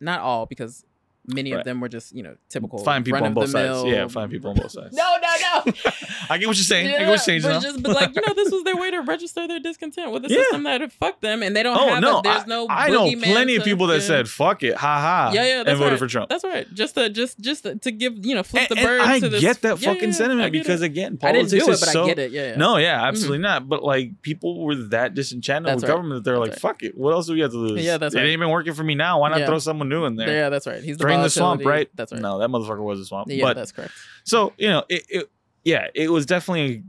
A: not all because many
B: Right.
A: of them were just you know typical
B: Fine people on both sides.
A: run-of-the-mill-
B: Yeah, fine people on both sides.
A: no no no
B: I get what you're saying. I get what you're saying.
A: but just but like you know, this was their way to register their discontent with the
B: Yeah.
A: system that had fucked them, and they don't
B: Oh
A: have.
B: no!
A: a, there's
B: I,
A: no.
B: I know plenty of
A: to-
B: people that said "fuck it," ha ha,
A: Yeah, yeah, that's
B: and voted
A: right.
B: for Trump.
A: That's right. Just to just just to, to give you know flip
B: And,
A: the
B: and
A: bird.
B: I
A: to the,
B: get that
A: Yeah,
B: fucking
A: yeah, I
B: sentiment
A: get
B: because
A: it.
B: again,
A: I didn't do it,
B: is
A: but
B: so.
A: I get it. Yeah, yeah.
B: No, yeah, mm-hmm. absolutely not. But like people were that disenchanted with government that they're like, "Fuck it, what else do we have to lose?"
A: Yeah, that's
B: it
A: right.
B: ain't been working for me now. Why not throw someone new in there?
A: Yeah, that's right. He's the
B: Drain the swamp, right?
A: That's right.
B: No, that motherfucker was a swamp.
A: Yeah,
B: but
A: that's correct.
B: so you know, it, it yeah, it was definitely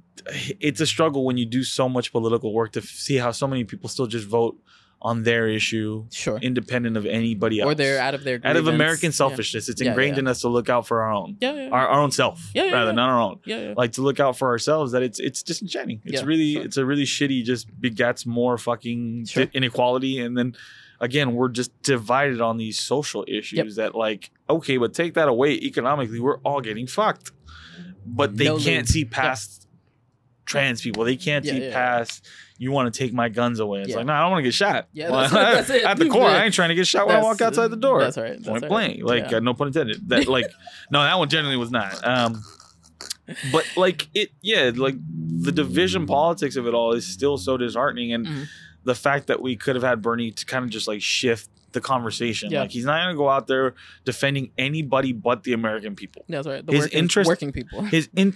B: it's a struggle when you do so much political work to f- see how so many people still just vote on their issue,
A: Sure.
B: independent of anybody else,
A: Or they're out of their
B: out of
A: grievance.
B: American
A: Yeah.
B: selfishness. It's
A: Yeah,
B: ingrained
A: yeah.
B: in us to look out for our own,
A: Yeah, yeah,
B: our, our own self,
A: Yeah, yeah,
B: rather
A: yeah.
B: not our own.
A: yeah, yeah.
B: Like to look out for ourselves. That it's it's disenchanting. It's
A: Yeah,
B: really
A: sure.
B: it's a really shitty. Just begets more fucking
A: Sure.
B: inequality, and then again we're just divided on these social issues that like okay, but take that away economically, we're all getting fucked. But they
A: No
B: can't see past trans people. They can't
A: Yeah,
B: see
A: yeah.
B: past. You want to take my guns away? It's like no, I don't want to get shot.
A: Yeah,
B: Well,
A: that's- that's it.
B: At the core. I ain't trying to get shot when I walk outside the door.
A: That's right. That's
B: Point
A: right.
B: blank. Like uh, no pun intended. That like no, that one genuinely was not. Um, but like it, yeah, like the division politics of it all is still so disheartening, and
A: Mhm.
B: The fact that we could have had Bernie to kind of just like shift the conversation.
A: Yeah.
B: Like he's not going to go out there defending anybody but the American people.
A: That's right. The
B: His
A: working,
B: interest-
A: working people.
B: His in,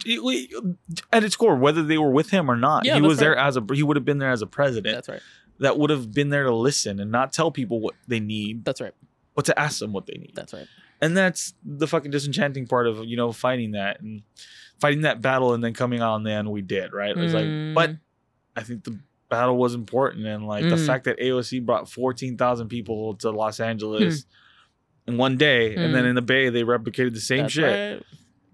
B: at its core, whether they were with him or not,
A: Yeah,
B: he was there as a he would have been there as a president
A: That's right.
B: that would have been there to listen and not tell people what they need,
A: That's right.
B: but to ask them what they need.
A: That's right.
B: and that's the fucking disenchanting part of you know fighting that and fighting that battle and then coming out on the end we did right it was like
A: Mm.
B: but i think the battle was important and like the
A: Mm.
B: fact that aoc brought 14000 people to los angeles in one day and then
A: Mm.
B: in the bay they replicated the same
A: That's
B: shit
A: right.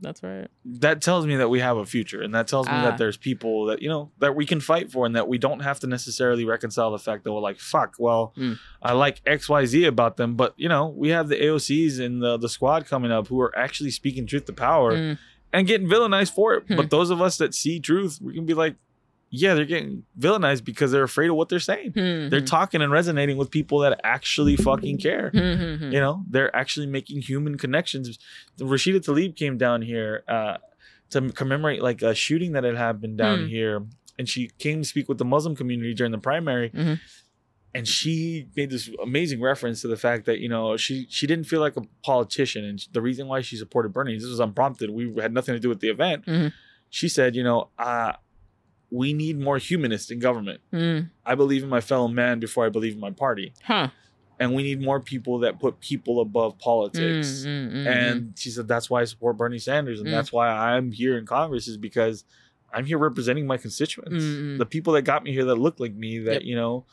A: That's right.
B: that tells me that we have a future and that tells me
A: Ah.
B: that there's people that you know that we can fight for and that we don't have to necessarily reconcile the fact that we're like fuck well
A: Mm.
B: i like xyz about them but you know we have the aocs and the, the squad coming up who are actually speaking truth to power
A: Mm.
B: and getting villainized for it
A: Hmm.
B: but those of us that see truth we can be like yeah they're getting villainized because they're afraid of what they're saying
A: Hmm.
B: they're talking and resonating with people that actually fucking care
A: Hmm.
B: you know they're actually making human connections rashida Tlaib came down here uh, to commemorate like a shooting that had happened down
A: Hmm.
B: here and she came to speak with the muslim community during the primary
A: Mhm.
B: and she made this amazing reference to the fact that you know she she didn't feel like a politician and the reason why she supported bernie this was unprompted we had nothing to do with the event
A: Mhm.
B: she said you know uh, we need more humanists in government.
A: Mm.
B: I believe in my fellow man before I believe in my party.
A: Huh.
B: And we need more people that put people above politics.
A: Mm, mm,
B: And she said, that's why I support Bernie Sanders. And
A: Mm.
B: that's why I'm here in Congress is because I'm here representing my constituents. The people that got me here that look like me, that,
A: Yep.
B: you know,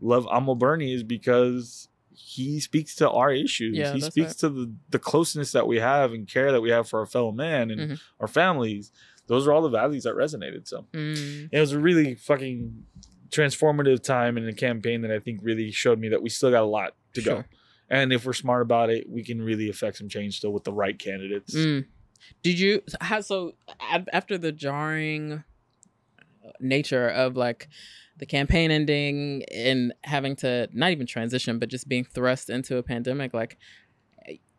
B: love Amo Bernie is because he speaks to our issues.
A: Yeah,
B: he speaks
A: right.
B: to the, the closeness that we have and care that we have for our fellow man and
A: Mhm.
B: our families. Those are all the values that resonated. So
A: Mm.
B: it was a really fucking transformative time in a campaign that I think really showed me that we still got a lot to go. And if we're smart about it, we can really affect some change still with the right candidates.
A: Mm. Did you how so after the jarring nature of like the campaign ending and having to not even transition but just being thrust into a pandemic like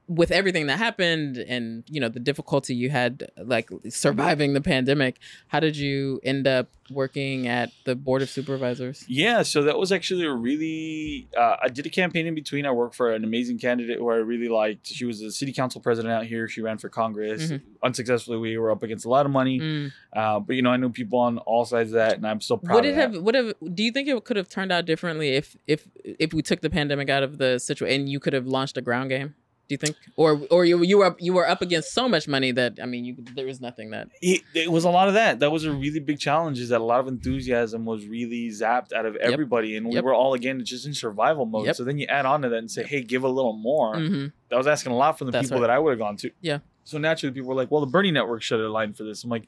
A: with everything that happened and you know the difficulty you had like surviving the pandemic how did you end up working at the board of supervisors
B: Yeah, so that was actually a really. Uh, I did a campaign in between. I worked for an amazing candidate who I really liked. She was a city council president out here. She ran for Congress.
A: Mhm.
B: Unsuccessfully, we were up against a lot of money.
A: Mm.
B: Uh, but you know, I knew people on all sides of that, and I'm still proud.
A: would
B: of
A: it have would have do you think it could have turned out differently if if if we took the pandemic out of the situation and you could have launched a ground game do you think or or you you were up, you were up against so much money that i mean you there was nothing that
B: it, it was a lot of that. That was a really big challenge. Is that a lot of enthusiasm was really zapped out of everybody, and we
A: Yep.
B: were all again just in survival mode.
A: Yep.
B: So then you add on to that and say, "Hey, give a little more."
A: hmm
B: That was asking a lot from the
A: That's
B: people
A: right.
B: that I would have gone to.
A: Yeah.
B: So naturally, people were like, "Well, the Bernie Network should have aligned for this." I'm like,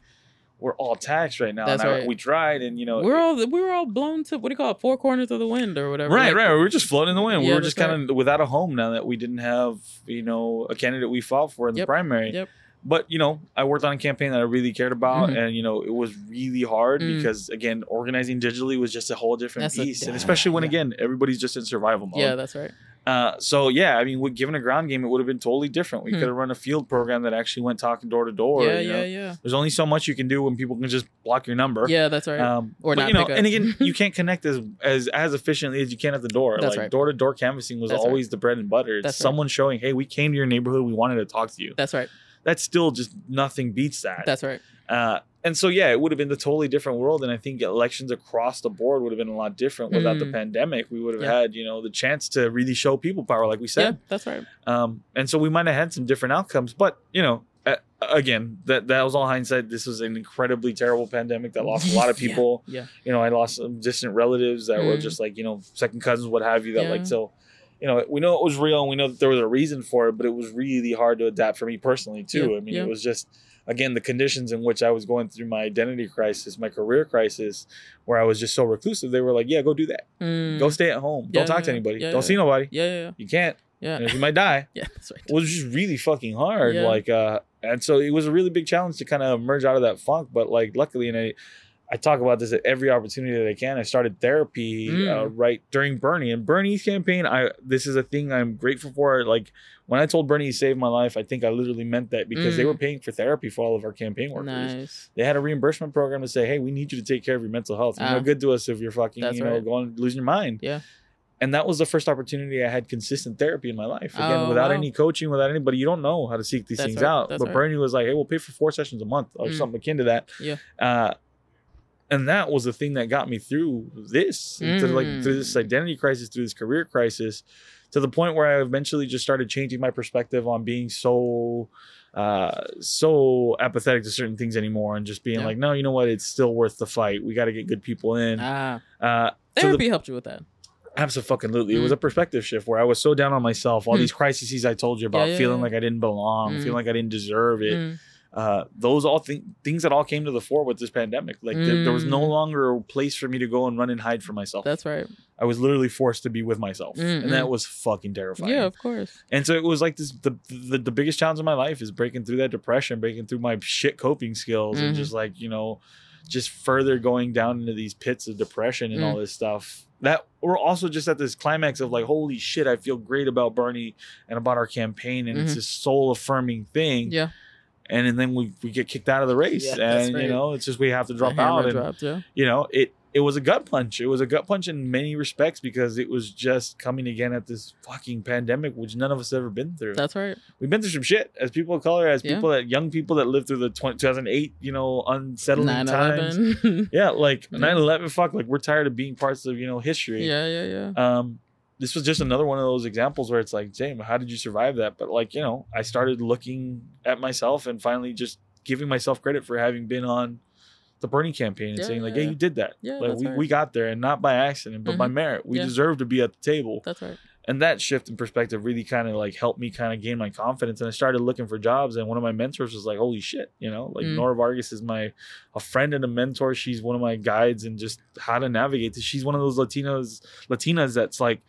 B: "We're all taxed right now.
A: That's
B: and I-
A: right.
B: we tried, and you know,
A: we're all we were all blown to what do you call it four corners of the wind or whatever
B: Right,
A: Like,
B: right. We were just floating in the wind. we were just kind of without a home now that we didn't have, you know, a candidate we fought for in the primary.
A: yep.
B: But you know, I worked on a campaign that I really cared about,
A: Mhm.
B: and you know, it was really hard
A: Mm.
B: because again, organizing digitally was just a whole different
A: That's a-
B: beast, and especially when
A: yeah.
B: again everybody's just in survival mode.
A: yeah that's right
B: Uh, so yeah, I mean, with given a ground game, it would have been totally different. We
A: Hmm.
B: could have run a field program that actually went talking door to door.
A: yeah
B: you
A: yeah
B: know?
A: yeah
B: There's only so much you can do when people can just block your number.
A: yeah that's right
B: Um,
A: Or
B: but,
A: not
B: you know, and again, you can't connect as as as efficiently as you can at the door.
A: That's
B: like
A: right.
B: door to door canvassing was
A: That's right.
B: always the bread and butter. It's
A: That's right.
B: someone showing, hey, we came to your neighborhood, we wanted to talk to you.
A: that's right
B: That's still just nothing beats that.
A: that's right
B: uh, and so yeah, it would have been a totally different world, and I think elections across the board would have been a lot different without the
A: Mm.
B: pandemic. We would have
A: Yeah.
B: had you know the chance to really show people power, like we
A: yeah
B: said.
A: that's right
B: Um, and so we might have had some different outcomes, but you know. Uh, again, that that was all hindsight. This was an incredibly terrible pandemic that lost a lot of people
A: yeah
B: you know, I lost some distant relatives that were
A: Mm.
B: just like, you know, second cousins, what have you, that
A: Yeah.
B: like, so, you know, we know it was real and we know that there was a reason for it, but it was really hard to adapt for me personally, too.
A: Yeah,
B: I mean,
A: yeah.
B: it was just, again, the conditions in which I was going through my identity crisis, my career crisis, where I was just so reclusive. They were like, yeah, go do that.
A: Mm.
B: Go stay at home.
A: Yeah,
B: Don't talk to anybody.
A: yeah,
B: Don't
A: yeah.
B: see nobody.
A: yeah yeah yeah.
B: You can't.
A: yeah
B: And you might die.
A: yeah that's right
B: It was just really fucking hard.
A: Yeah.
B: Like, uh, and so it was a really big challenge to kind of emerge out of that funk. But like, luckily, and I, I talk about this at every opportunity that I can. I started therapy
A: Mm.
B: uh, right during Bernie and Bernie's campaign. I this is a thing I'm grateful for. Like when I told Bernie he saved my life, I think I literally meant that because they
A: Mm.
B: were paying for therapy for all of our campaign workers.
A: nice
B: They had a reimbursement program to say, "Hey, we need you to take care of your mental health. You're
A: Ah.
B: no good to us if you're fucking, you know,
A: right.
B: going losing your mind."
A: Yeah.
B: And that was the first opportunity I had consistent therapy in my life. Again,
A: Oh,
B: without
A: wow.
B: any coaching, without anybody, you don't know how to seek these
A: That's
B: things
A: right.
B: out.
A: That's
B: but
A: right.
B: Bernie was like, "Hey, we'll pay for four sessions a month or
A: Mm.
B: something akin to that."
A: Yeah.
B: Uh, and that was the thing that got me through this, to like
A: Mm.
B: through this identity crisis, through this career crisis, to the point where I eventually just started changing my perspective on being so uh so apathetic to certain things anymore and just being
A: Yeah.
B: like no you know what it's still worth the fight we got to get good people in
A: ah
B: uh to the-
A: helped you with that
B: Absolutely. It
A: Mm.
B: was a perspective shift where I was so down on myself. All
A: Mm.
B: these crises I told you about,
A: Yeah, yeah,
B: feeling like I didn't belong,
A: Mm.
B: feeling like I didn't deserve it.
A: Mm.
B: Uh, those all th- things that all came to the fore with this pandemic. Like there, there was no
A: Mm.
B: longer a place for me to go and run and hide from myself.
A: that's right
B: I was literally forced to be with myself,
A: Mm,
B: and that
A: mm.
B: was fucking terrifying.
A: yeah of course
B: And so it was like this the, the the biggest challenge of my life is breaking through that depression, breaking through my shit coping skills and
A: Mhm.
B: just like, you know, just further going down into these pits of depression and
A: Mm.
B: all this stuff. That we're also just at this climax of like, holy shit, I feel great about Bernie and about our campaign and it's
A: Mhm.
B: this soul affirming thing.
A: yeah
B: And, and then we, we get kicked out of the race.
A: Yeah,
B: and
A: right.
B: you know, it's just we have to drop out. And
A: dropped, yeah
B: you know, it it was a gut punch. It was a gut punch in many respects because it was just coming again at this fucking pandemic, which none of us ever been through.
A: That's right.
B: We've been through some shit as people of color, as
A: Yeah.
B: people that young people that lived through the 20, 2008, you know, unsettling
A: 9
B: times. Yeah, like
A: Yeah.
B: 9 11, fuck, like we're tired of being parts of, you know, history.
A: yeah, yeah, yeah.
B: Um, this was just another one of those examples where it's like, James, how did you survive that? But like, you know, I started looking at myself and finally just giving myself credit for having been on the Bernie campaign and
A: Yeah,
B: saying, like,
A: yeah,
B: yeah. you did that.
A: Yeah,
B: like we,
A: right.
B: we got there and not by accident, but by
A: Mhm.
B: merit. We
A: Yeah.
B: deserve to be at the table.
A: That's right.
B: And that shift in perspective really kind of like helped me kind of gain my confidence. And I started looking for jobs. And one of my mentors was like, holy shit, you know, like
A: Mm.
B: Nora Vargas is my a friend and a mentor. She's one of my guides and just how to navigate this. She's one of those Latinos, Latinas that's like,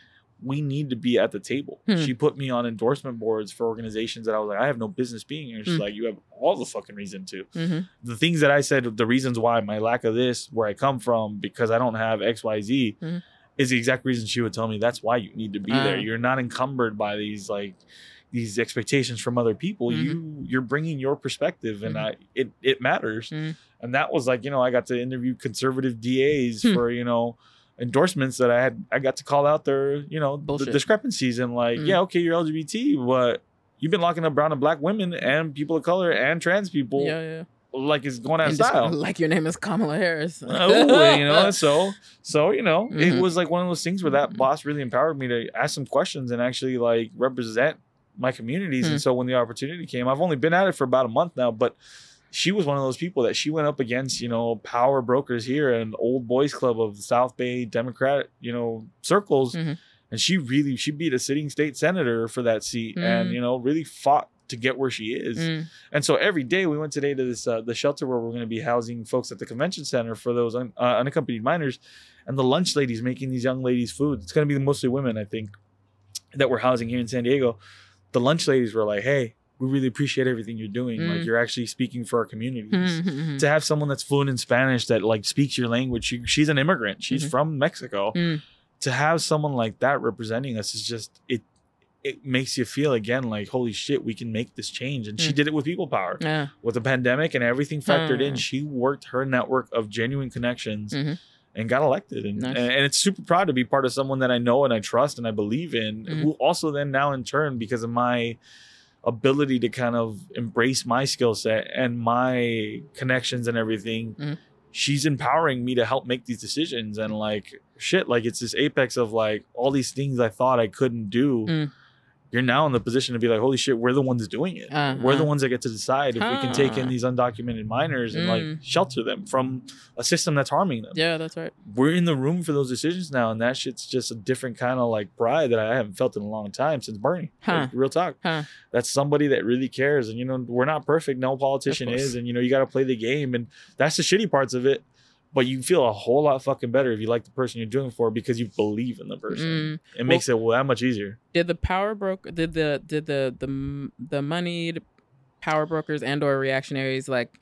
B: we need to be at the table.
A: Hmm.
B: She put me on endorsement boards for organizations that I was like, I have no business being here. She's
A: Hmm.
B: like, you have all the fucking reason to
A: hmm
B: the things that I said, the reasons why my lack of this, where I come from, because I don't have X, Y, Z,
A: Mhm.
B: is the exact reason she would tell me that's why you need to be there.
A: Ah.
B: You're not encumbered by these like these expectations from other people.
A: Mhm.
B: You you're bringing your perspective, and
A: Mhm.
B: I it it matters.
A: Mhm.
B: And that was like you know I got to interview conservative DAs
A: Hmm.
B: for you know endorsements that I had. I got to call out their you know the discrepancies and like
A: Mhm.
B: yeah okay you're LGBT but. You've been locking up brown and black women and people of color and trans people
A: yeah, yeah.
B: like it's going out of
A: And just
B: style.
A: like your name is Kamala Harris.
B: Oh, you know, so so you know,
A: Mhm.
B: it was like one of those things where that
A: Mhm.
B: boss really empowered me to ask some questions and actually like represent my communities.
A: Hmm.
B: And so when the opportunity came, I've only been at it for about a month now, but she was one of those people that she went up against, you know, power brokers here and old boys club of the South Bay Democrat, you know, circles.
A: Mhm.
B: And she really she beat a sitting state senator for that seat and
A: Mm.
B: you know really fought to get where she is.
A: Mm,
B: And so every day we went today to this uh, the shelter where we're going to be housing folks at the convention center for those un- uh, unaccompanied minors, and the lunch ladies making these young ladies food. It's going to be mostly women, I think, that we're housing here in San Diego. The lunch ladies were like, "Hey, we really appreciate everything you're doing. Like
A: Mm.
B: you're actually speaking for our communities."
A: mhm, mhm.
B: To have someone that's fluent in Spanish that like speaks your language, she, she's an immigrant. She's
A: Mhm.
B: from Mexico.
A: Mm.
B: To have someone like that representing us is just it. It makes you feel again like holy shit, we can make this change. And she
A: Mm.
B: did it with people power
A: Yeah.
B: with the pandemic and everything factored in,
A: Hmm.
B: she worked her network of genuine connections
A: Mhm.
B: and got elected. And,
A: Nice.
B: and it's super proud to be part of someone that I know and I trust and I believe in,
A: Mhm.
B: who also then now in turn, because of my ability to kind of embrace my skill set and my connections and everything.
A: Mhm.
B: She's empowering me to help make these decisions and like shit, like it's this apex of like all these things I thought I couldn't do.
A: Mm.
B: You're now in the position to be like, holy shit, we're the ones doing it.
A: Uh,
B: We're the ones that get to decide if we can take in these undocumented minors and like
A: Mm.
B: shelter them from a system that's harming them.
A: Yeah, that's right.
B: We're in the room for those decisions now, and that shit's just a different kind of like pride that I haven't felt in a long time since Bernie.
A: Huh.
B: Like, real talk.
A: Huh.
B: That's somebody that really cares, and you know we're not perfect. No politician is, and you know you got to play the game, and that's the shitty parts of it. But you feel a whole lot fucking better if you like the person you're doing for because you believe in the person.
A: Mm.
B: It makes it well, that much easier.
A: Did the power broker? Did the did the the the moneyed power brokers and or reactionaries like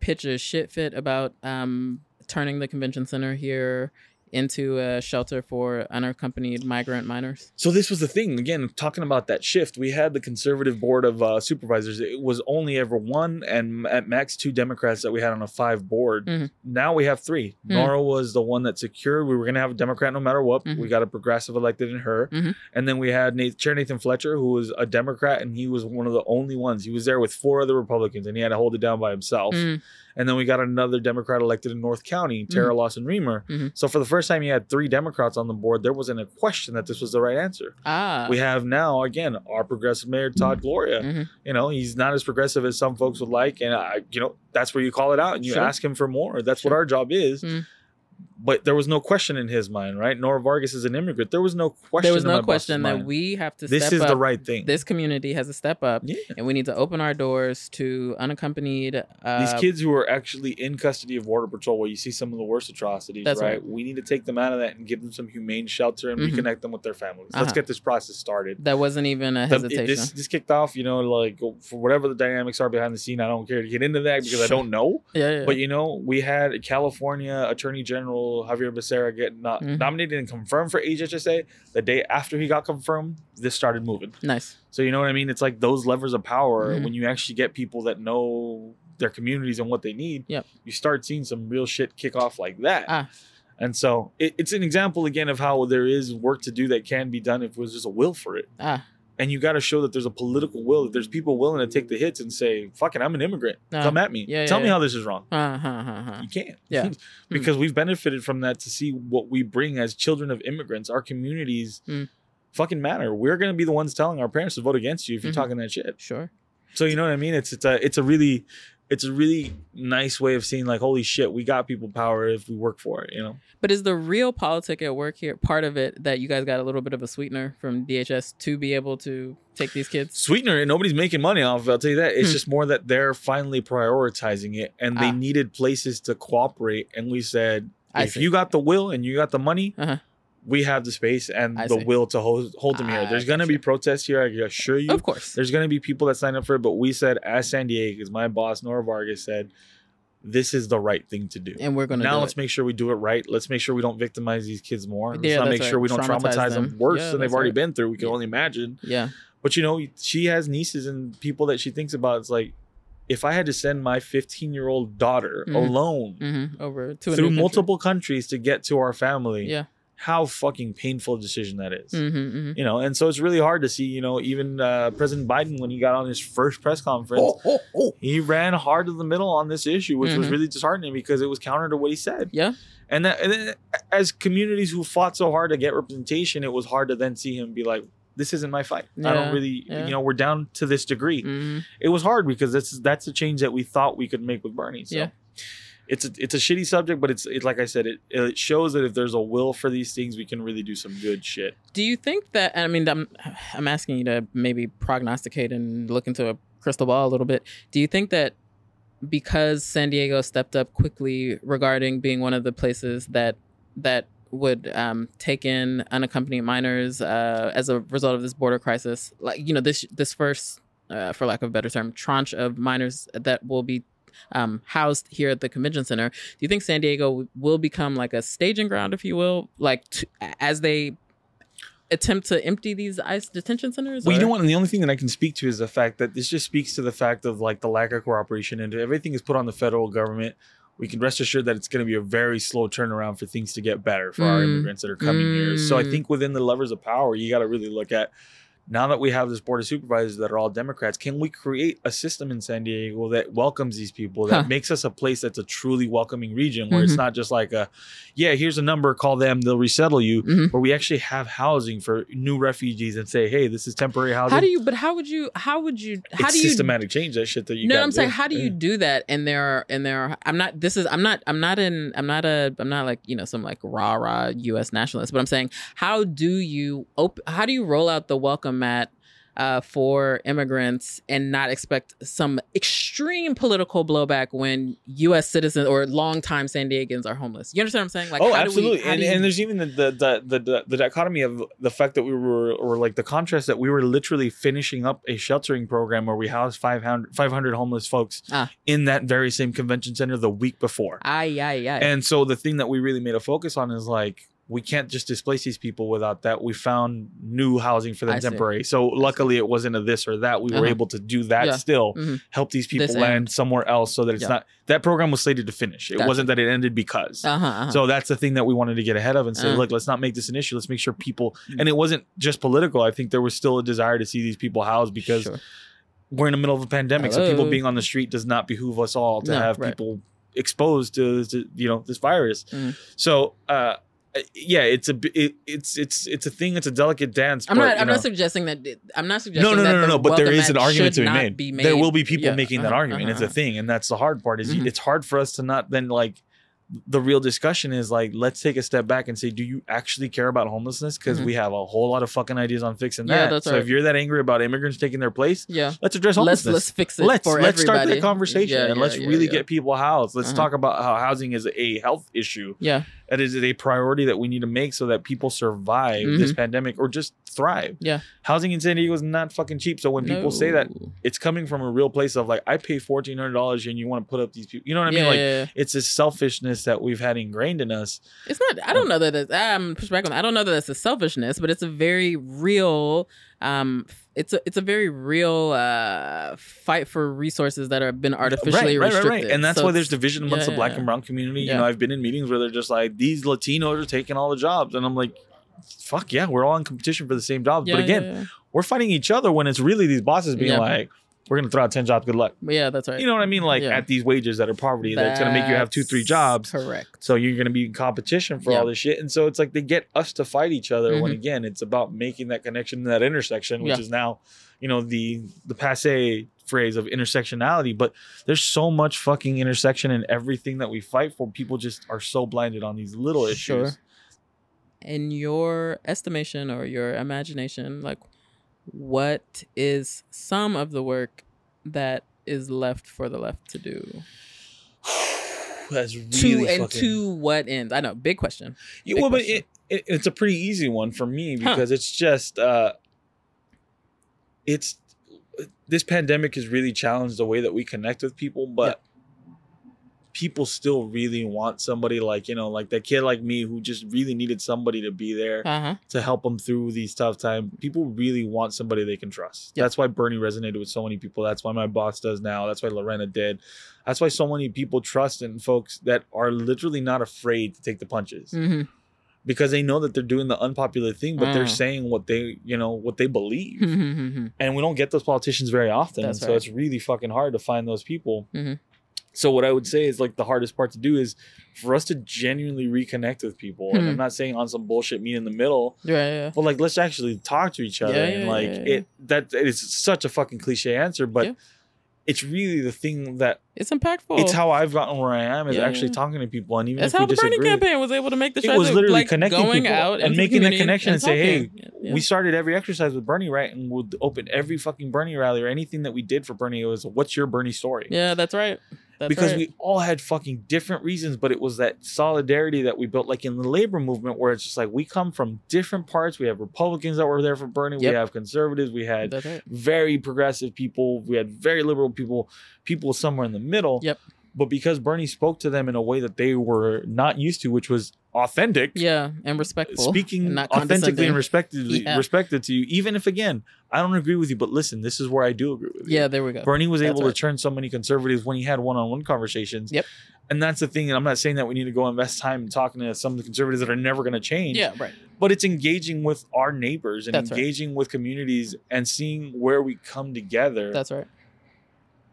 A: pitch a shit fit about um turning the convention center here into a shelter for unaccompanied migrant minors?
B: So this was the thing again, talking about that shift. We had the conservative board of uh, supervisors. It was only ever one and at max two Democrats that we had on a five board.
A: Mhm.
B: Now we have three.
A: Mm.
B: Nora was the one that secured. We were going to have a Democrat no matter what.
A: Mhm.
B: We got a progressive elected in her,
A: Mhm.
B: and then we had Nathan, Chair Nathan Fletcher, who was a Democrat, and he was one of the only ones. He was there with four other Republicans, and he had to hold it down by himself. And then we got another Democrat elected in North County, Terra Lawson Remer.
A: Mhm.
B: So for the first time, you had three Democrats on the board. There wasn't a question that this was the right answer.
A: Ah.
B: We have now again our progressive mayor Todd Gloria.
A: Mhm.
B: You know he's not as progressive as some folks would like, and I, you know that's where you call it out and you
A: Sure.
B: ask him for more. That's what our job is. But there was no question in his mind, right? Nora Vargas is an immigrant. There was no question.
A: there was no question that
B: mind.
A: we have to
B: This is
A: up.
B: the right thing.
A: This community has to step up,
B: yeah.
A: and we need to open our doors to unaccompanied. Uh,
B: These kids who are actually in custody of Border Patrol, where you see some of the worst atrocities, right?
A: right.
B: We need to take them out of that and give them some humane shelter and
A: Mhm.
B: reconnect them with their families. Let's
A: Uh-huh.
B: get this process started.
A: That wasn't even a hesitation.
B: this this kicked off, you know, like for whatever the dynamics are behind the scene. I don't care to get into that because I don't know.
A: yeah, yeah.
B: But you know, we had California Attorney General Xavier Becerra get not,
A: Mhm.
B: nominated and confirmed for HHSA. The day after he got confirmed, this started moving.
A: nice.
B: So you know what I mean? It's like those levers of power
A: Mhm.
B: when you actually get people that know their communities and what they need.
A: Yep.
B: You start seeing some real shit kick off like that.
A: Ah.
B: And so it, it's an example again of how there is work to do that can be done if there's just a will for it.
A: Ah,
B: And you got to show that there's a political will. That there's people willing to take the hits and say, "Fuck it, I'm an immigrant.
A: Uh,
B: Come at me.
A: yeah,
B: Tell
A: yeah,
B: me
A: yeah.
B: how this is wrong."
A: uh, huh, huh, huh.
B: You can't.
A: Yeah.
B: because we've benefited from that to see what we bring as children of immigrants. Our communities
A: Mm.
B: fucking matter. We're gonna be the ones telling our parents to vote against you if you're
A: Mhm.
B: talking that shit.
A: Sure.
B: So you know what I mean? It's it's a it's a really it's a really nice way of seeing like holy shit, we got people power if we work for it. You know?
A: But is the realpolitik at work here part of it that you guys got a little bit of a sweetener from DHS to be able to take these kids?
B: Sweetener, and nobody's making money off. of it, I'll tell you that. It's
A: Hmm.
B: just more that they're finally prioritizing it, and they
A: Ah.
B: needed places to cooperate. And we said, if you got the will and you got the money,
A: Uh-huh.
B: We have the space and
A: I
B: the
A: see.
B: will to hold, hold them here. There's going to be protests here. I can assure you.
A: Of course.
B: There's going to be people that sign up for it, but we said as San Diego, because my boss Nora Vargas said, this is the right thing to do.
A: And we're gonna
B: now
A: do
B: let's
A: it.
B: make sure we do it right. Let's make sure we don't victimize these kids more. Let's not make sure we don't
A: Traumatize
B: traumatize them,
A: them.
B: worse
A: Yeah,
B: than they've already
A: right.
B: been through. We can
A: Yeah.
B: only imagine.
A: Yeah.
B: But you know, she has nieces and people that she thinks about. It's like, if I had to send my 15 year old daughter
A: Mhm.
B: alone
A: Mm-hmm. Over to a
B: through multiple countries to get to our family,
A: Yeah.
B: How fucking painful a decision that is.
A: Mm-hmm, mm-hmm.
B: You know, and so it's really hard to see, you know, even uh, President Biden, when he got on his first press conference,
A: Oh,
B: he ran hard to the middle on this issue, which was
A: Mhm.
B: really disheartening because it was counter to what he said.
A: Yeah.
B: And that, and then, as communities who fought so hard to get representation, it was hard to then see him be like, "This isn't my fight. I don't really,
A: yeah.
B: you know, we're down to this degree."
A: Mm-hmm.
B: It was hard because that's that's the change that we thought we could make with Bernie. So.
A: Yeah.
B: It's a, it's a shitty subject, but it's it, like I said, it, it shows that if there's a will for these things, we can really do some good shit.
A: Do you think that? I mean, I'm I'm asking you to maybe prognosticate and look into a crystal ball a little bit. Do you think that because San Diego stepped up quickly regarding being one of the places that that would um, take in unaccompanied minors uh, as a result of this border crisis, like you know this this first, uh, for lack of a better term, tranche of minors that will be um, housed here at the convention center. Do you think San Diego will become like a staging ground, if you will, like to, as they attempt to empty these ICE detention centers?
B: Well, you
A: or-
B: know what? And the only thing that I can speak to is the fact that this just speaks to the fact of like the lack of cooperation and everything is put on the federal government. We can rest assured that it's going to be a very slow turnaround for things to get better for our
A: Mm.
B: immigrants that are coming here. So I
A: Mm.
B: think within the levers of power, you got to really look at now that we have this board of supervisors that are all Democrats, can we create a system in San Diego that welcomes these people, that
A: Huh.
B: makes us a place that's a truly welcoming region where it's
A: Mhm.
B: not just like a, yeah, here's a number, call them, they'll resettle you,
A: Mhm.
B: where we actually have housing for new refugees and say, hey, this is temporary housing.
A: How do you? But how would you? How would you? How
B: it's
A: do you?
B: systematic change that shit that you
A: no, I'm saying, how do you do that? And there are, and there are. I'm not. This is. I'm not. I'm not in. I'm not a. I'm not like you know some like rah rah U.S. nationalist. But I'm saying, how do you op- How do you roll out the welcome mat? Uh, for immigrants and not expect some extreme political blowback when U.S. citizens or longtime San Diegans are homeless. You understand what I'm saying? Like,
B: oh,
A: how do we-
B: absolutely.
A: how
B: and,
A: you-
B: and there's even the the, the the the the dichotomy of the fact that we were, or like the contrast that we were literally finishing up a sheltering program where we housed 500, 500 homeless folks
A: Ah.
B: in that very same convention center the week before.
A: Aye, aye, aye.
B: And so the thing that we really made a focus on is like we can't just displace these people without that. We found new housing for them
A: I see.
B: temporary. So luckily it wasn't a this or that. We were
A: Uh-huh.
B: able to do that
A: Yeah.
B: still,
A: Mhm.
B: help these people
A: This
B: land
A: end.
B: somewhere else so that it's
A: Yeah.
B: not that program was slated to finish. It
A: Gotcha.
B: wasn't that it ended because.
A: uh-huh, uh-huh.
B: So that's the thing that we wanted to get ahead of and say,
A: Uh.
B: look, let's not make this an issue. Let's make sure people,
A: Mm.
B: and it wasn't just political. I think there was still a desire to see these people housed because
A: Sure.
B: we're in the middle of a pandemic. So people being on the street does not behoove us all to
A: No,
B: have
A: right.
B: people exposed to, to, you know, this virus.
A: Mhm.
B: So, uh, yeah, it's a, it, it's, it's, it's a thing. It's a delicate dance.
A: I'm
B: but,
A: not. I'm
B: know-
A: not suggesting that. I'm not suggesting.
B: no, no,
A: that
B: no, no, no. But there is an argument to be made.
A: be
B: There will be people
A: Yeah,
B: making that
A: uh-huh,
B: argument. It's a
A: uh-huh.
B: thing, and that's the hard part. Is
A: Mhm.
B: it's hard for us to not then like. The real discussion is like, let's take a step back and say, do you actually care about homelessness? Because
A: Mhm.
B: we have a whole lot of fucking ideas on fixing
A: Yeah,
B: that.
A: that's
B: so
A: right.
B: if you're that angry about immigrants taking their place,
A: Yeah.
B: let's address
A: Let's
B: homelessness.
A: let's fix it
B: let's let's start
A: everybody.
B: that conversation
A: Yeah,
B: and
A: yeah,
B: let's
A: yeah,
B: really
A: yeah.
B: get people housed. Let's
A: Uh-huh.
B: talk about how housing is a health issue.
A: Yeah.
B: That is a priority that we need to make so that people survive this pandemic or just thrive.
A: Mm-hmm. Yeah.
B: Housing in San Diego is not fucking cheap. So when people say that, it's coming from a real place of like, I pay fourteen hundred dollars and you want to put up these people. You know what I
A: yeah,
B: mean? Like
A: yeah, yeah.
B: it's this selfishness that we've had ingrained in us.
A: it's not. I don't know that. It's, I'm push back on. that. I don't know that it's a selfishness, but it's a very real um, it's a it's a very real uh, fight for resources that have been artificially
B: right, right,
A: restricted.
B: right, right. And that's
A: So
B: why there's division amongst
A: yeah,
B: the black
A: yeah.
B: and brown community.
A: Yeah.
B: You know, I've been in meetings where they're just like, these Latinos are taking all the jobs. And I'm like, fuck yeah, we're all in competition for the same jobs. But again, we're fighting each other when it's really these bosses being like, we're going to throw out 10 jobs, good luck.
A: yeah, that's right.
B: You know what I mean? Like
A: Yeah.
B: at these wages that are poverty, that's going to make you have two, three jobs.
A: Correct.
B: So you're going to be in competition for
A: Yeah.
B: all this shit. And so it's like they get us to fight each other when
A: Mhm.
B: again, it's about making that connection, and that intersection, which
A: Yeah.
B: is now, you know, the the passe phrase of intersectionality. But there's so much fucking intersection in everything that we fight for. People just are so blinded on these little issues.
A: Sure. In your estimation or your imagination, like what is some of the work that is left for the left to do?
B: That's really
A: to and
B: fucking-
A: to what end? I know, big question.
B: Yeah,
A: Big
B: well, but
A: question.
B: it, it, it's a pretty easy one for me
A: Huh.
B: because it's just uh it's this pandemic has really challenged the way that we connect with people, but people still really want somebody like you know like that kid like me who just really needed somebody to be there
A: Uh huh.
B: to help them through these tough times. People really want somebody they can trust.
A: Yep.
B: That's why Bernie resonated with so many people. That's why my boss does now. That's why Lorena did. That's why so many people trust in folks that are literally not afraid to take the punches
A: hmm
B: because they know that they're doing the unpopular thing, but they're
A: Mm.
B: saying what they, you know, what they believe.
A: hmm
B: And we don't get those politicians very often.
A: That's
B: so
A: right.
B: it's really fucking hard to find those people.
A: Mhm.
B: So what I would say is like the hardest part to do is for us to genuinely reconnect with people. And
A: Hmm.
B: I'm not saying on some bullshit meet in the middle,
A: Yeah, yeah.
B: but like let's actually talk to each other.
A: Yeah,
B: and
A: yeah,
B: like
A: yeah,
B: it that it's such a fucking cliche answer, but it's really the thing that
A: It's impactful.
B: it's how I've gotten where I am is
A: Yeah,
B: actually talking to people. And even
A: That's
B: if
A: how
B: we
A: the Bernie
B: disagree,
A: campaign was able to make the
B: It was literally
A: like,
B: connecting
A: going
B: people
A: out
B: and
A: the
B: making that connection and say, hey,
A: yeah.
B: we started every exercise with Bernie, right? And we'll open every fucking Bernie rally or anything that we did for Bernie. It was, what's your Bernie story?
A: yeah, that's right. That's
B: because
A: right.
B: we all had fucking different reasons, but it was that solidarity that we built, like in the labor movement, where it's just like we come from different parts. We have Republicans that were there for Bernie.
A: Yep.
B: We have conservatives. We had
A: right.
B: very progressive people. We had very liberal people, people somewhere in the middle.
A: Yep.
B: But because Bernie spoke to them in a way that they were not used to, which was authentic,
A: Yeah, and respectful.
B: speaking
A: and not
B: authentically and respectfully
A: Yeah.
B: respected to you, even if again I don't agree with you, but listen, this is where I do agree with you.
A: Yeah, there we go.
B: Bernie was
A: That's
B: able
A: right.
B: to turn so many conservatives when he had one-on-one conversations.
A: Yep.
B: And that's the thing. And I'm not saying that we need to go invest time in talking to some of the conservatives that are never going to change.
A: Yeah, right.
B: But it's engaging with our neighbors and
A: That's right.
B: engaging with communities and seeing where we come together.
A: That's right.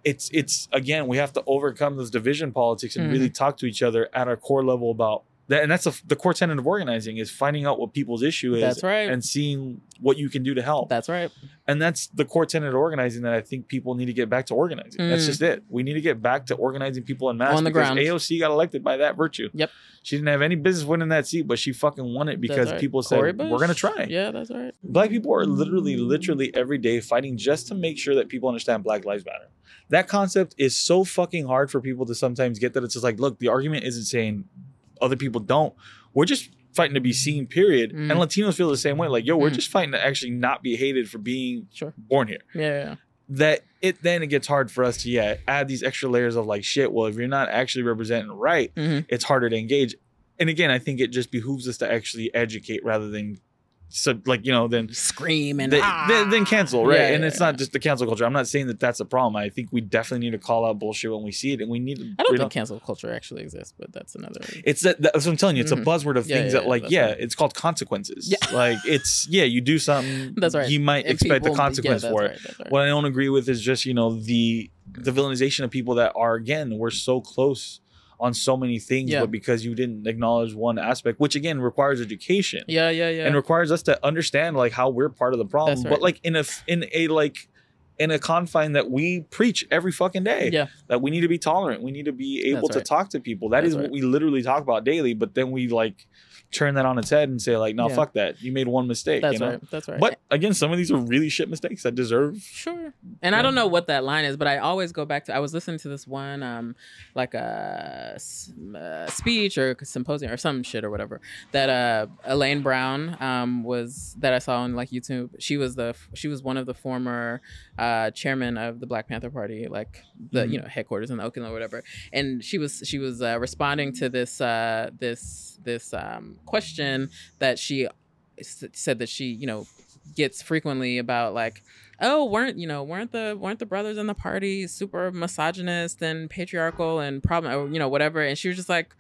B: it's it's again we have to overcome those division politics and really mm-hmm. talk to each other at our core level about that. And that's the the core tenet of organizing is finding out what people's issue is.
A: That's right.
B: And seeing what you can do to help.
A: That's right.
B: and that's the core tenet of organizing that I think people need to get back to organizing. That's
A: Mm.
B: just it. We need to get back to organizing people in mass
A: On the ground.
B: AOC got elected by that virtue.
A: Yep.
B: She didn't have any business winning that seat, but she fucking won it because
A: right.
B: people said we're gonna try.
A: Yeah, that's right.
B: Black people are literally, literally every day fighting just to make sure that people understand Black Lives Matter. That concept is so fucking hard for people to sometimes get that it's just like, look, the argument isn't saying other people don't. We're just fighting to be seen, period.
A: Mm.
B: And Latinos feel the same way. Like, yo, we're
A: Mm.
B: just fighting to actually not be hated for being
A: Sure.
B: born here.
A: Yeah, yeah, yeah.
B: That it then it gets hard for us to yeah add these extra layers of like shit. Well, if you're not actually representing right,
A: Mhm.
B: it's harder to engage. And again, I think it just behooves us to actually educate rather than so like you know then
A: Scream and
B: then,
A: ah!
B: then, then cancel, right?
A: Yeah,
B: and
A: yeah,
B: it's
A: yeah.
B: not just the cancel culture. I'm not saying that that's a problem. I think we definitely need to call out bullshit when we see it, and we need to.
A: I don't think cancel culture actually exists, but that's another.
B: it's that, that's what I'm telling you. It's
A: Mhm.
B: a buzzword of things that, like, yeah,
A: right.
B: it's called consequences.
A: Yeah.
B: Like, it's yeah, you do something.
A: That's right.
B: You might
A: And
B: expect
A: people-
B: a consequence for
A: that's
B: it.
A: right.
B: What I don't agree with is just you know the the villainization of people that are again we're so close on so many things,
A: Yeah.
B: but because you didn't acknowledge one aspect, which again requires education
A: yeah, yeah, yeah.
B: and requires us to understand like how we're part of the problem,
A: That's
B: but like in a in a like in a confine that we preach every fucking day.
A: yeah,
B: That we need to be tolerant. We need to be able
A: That's
B: to
A: right.
B: talk to people. That
A: That's
B: is
A: right.
B: what we literally talk about daily. But then we like turn that on its head and say like, no,
A: Yeah.
B: fuck that. You made one mistake.
A: that's
B: you know?
A: right. That's right.
B: But again, some of these are really shit mistakes that deserve.
A: Sure. And I don't know what that line is, but I always go back to I was listening to this one um like a, uh speech or symposium or some shit or whatever that uh Elaine Brown um was that I saw on like YouTube. She was the she was one of the former uh chairman of the Black Panther Party like the
B: Mhm.
A: you know headquarters in Oakland or whatever. And she was she was uh, responding to this uh this this um question that she s- said that she you know gets frequently about like oh weren't you know weren't the weren't the brothers in the party super misogynist and patriarchal and problem or you know whatever and she was just like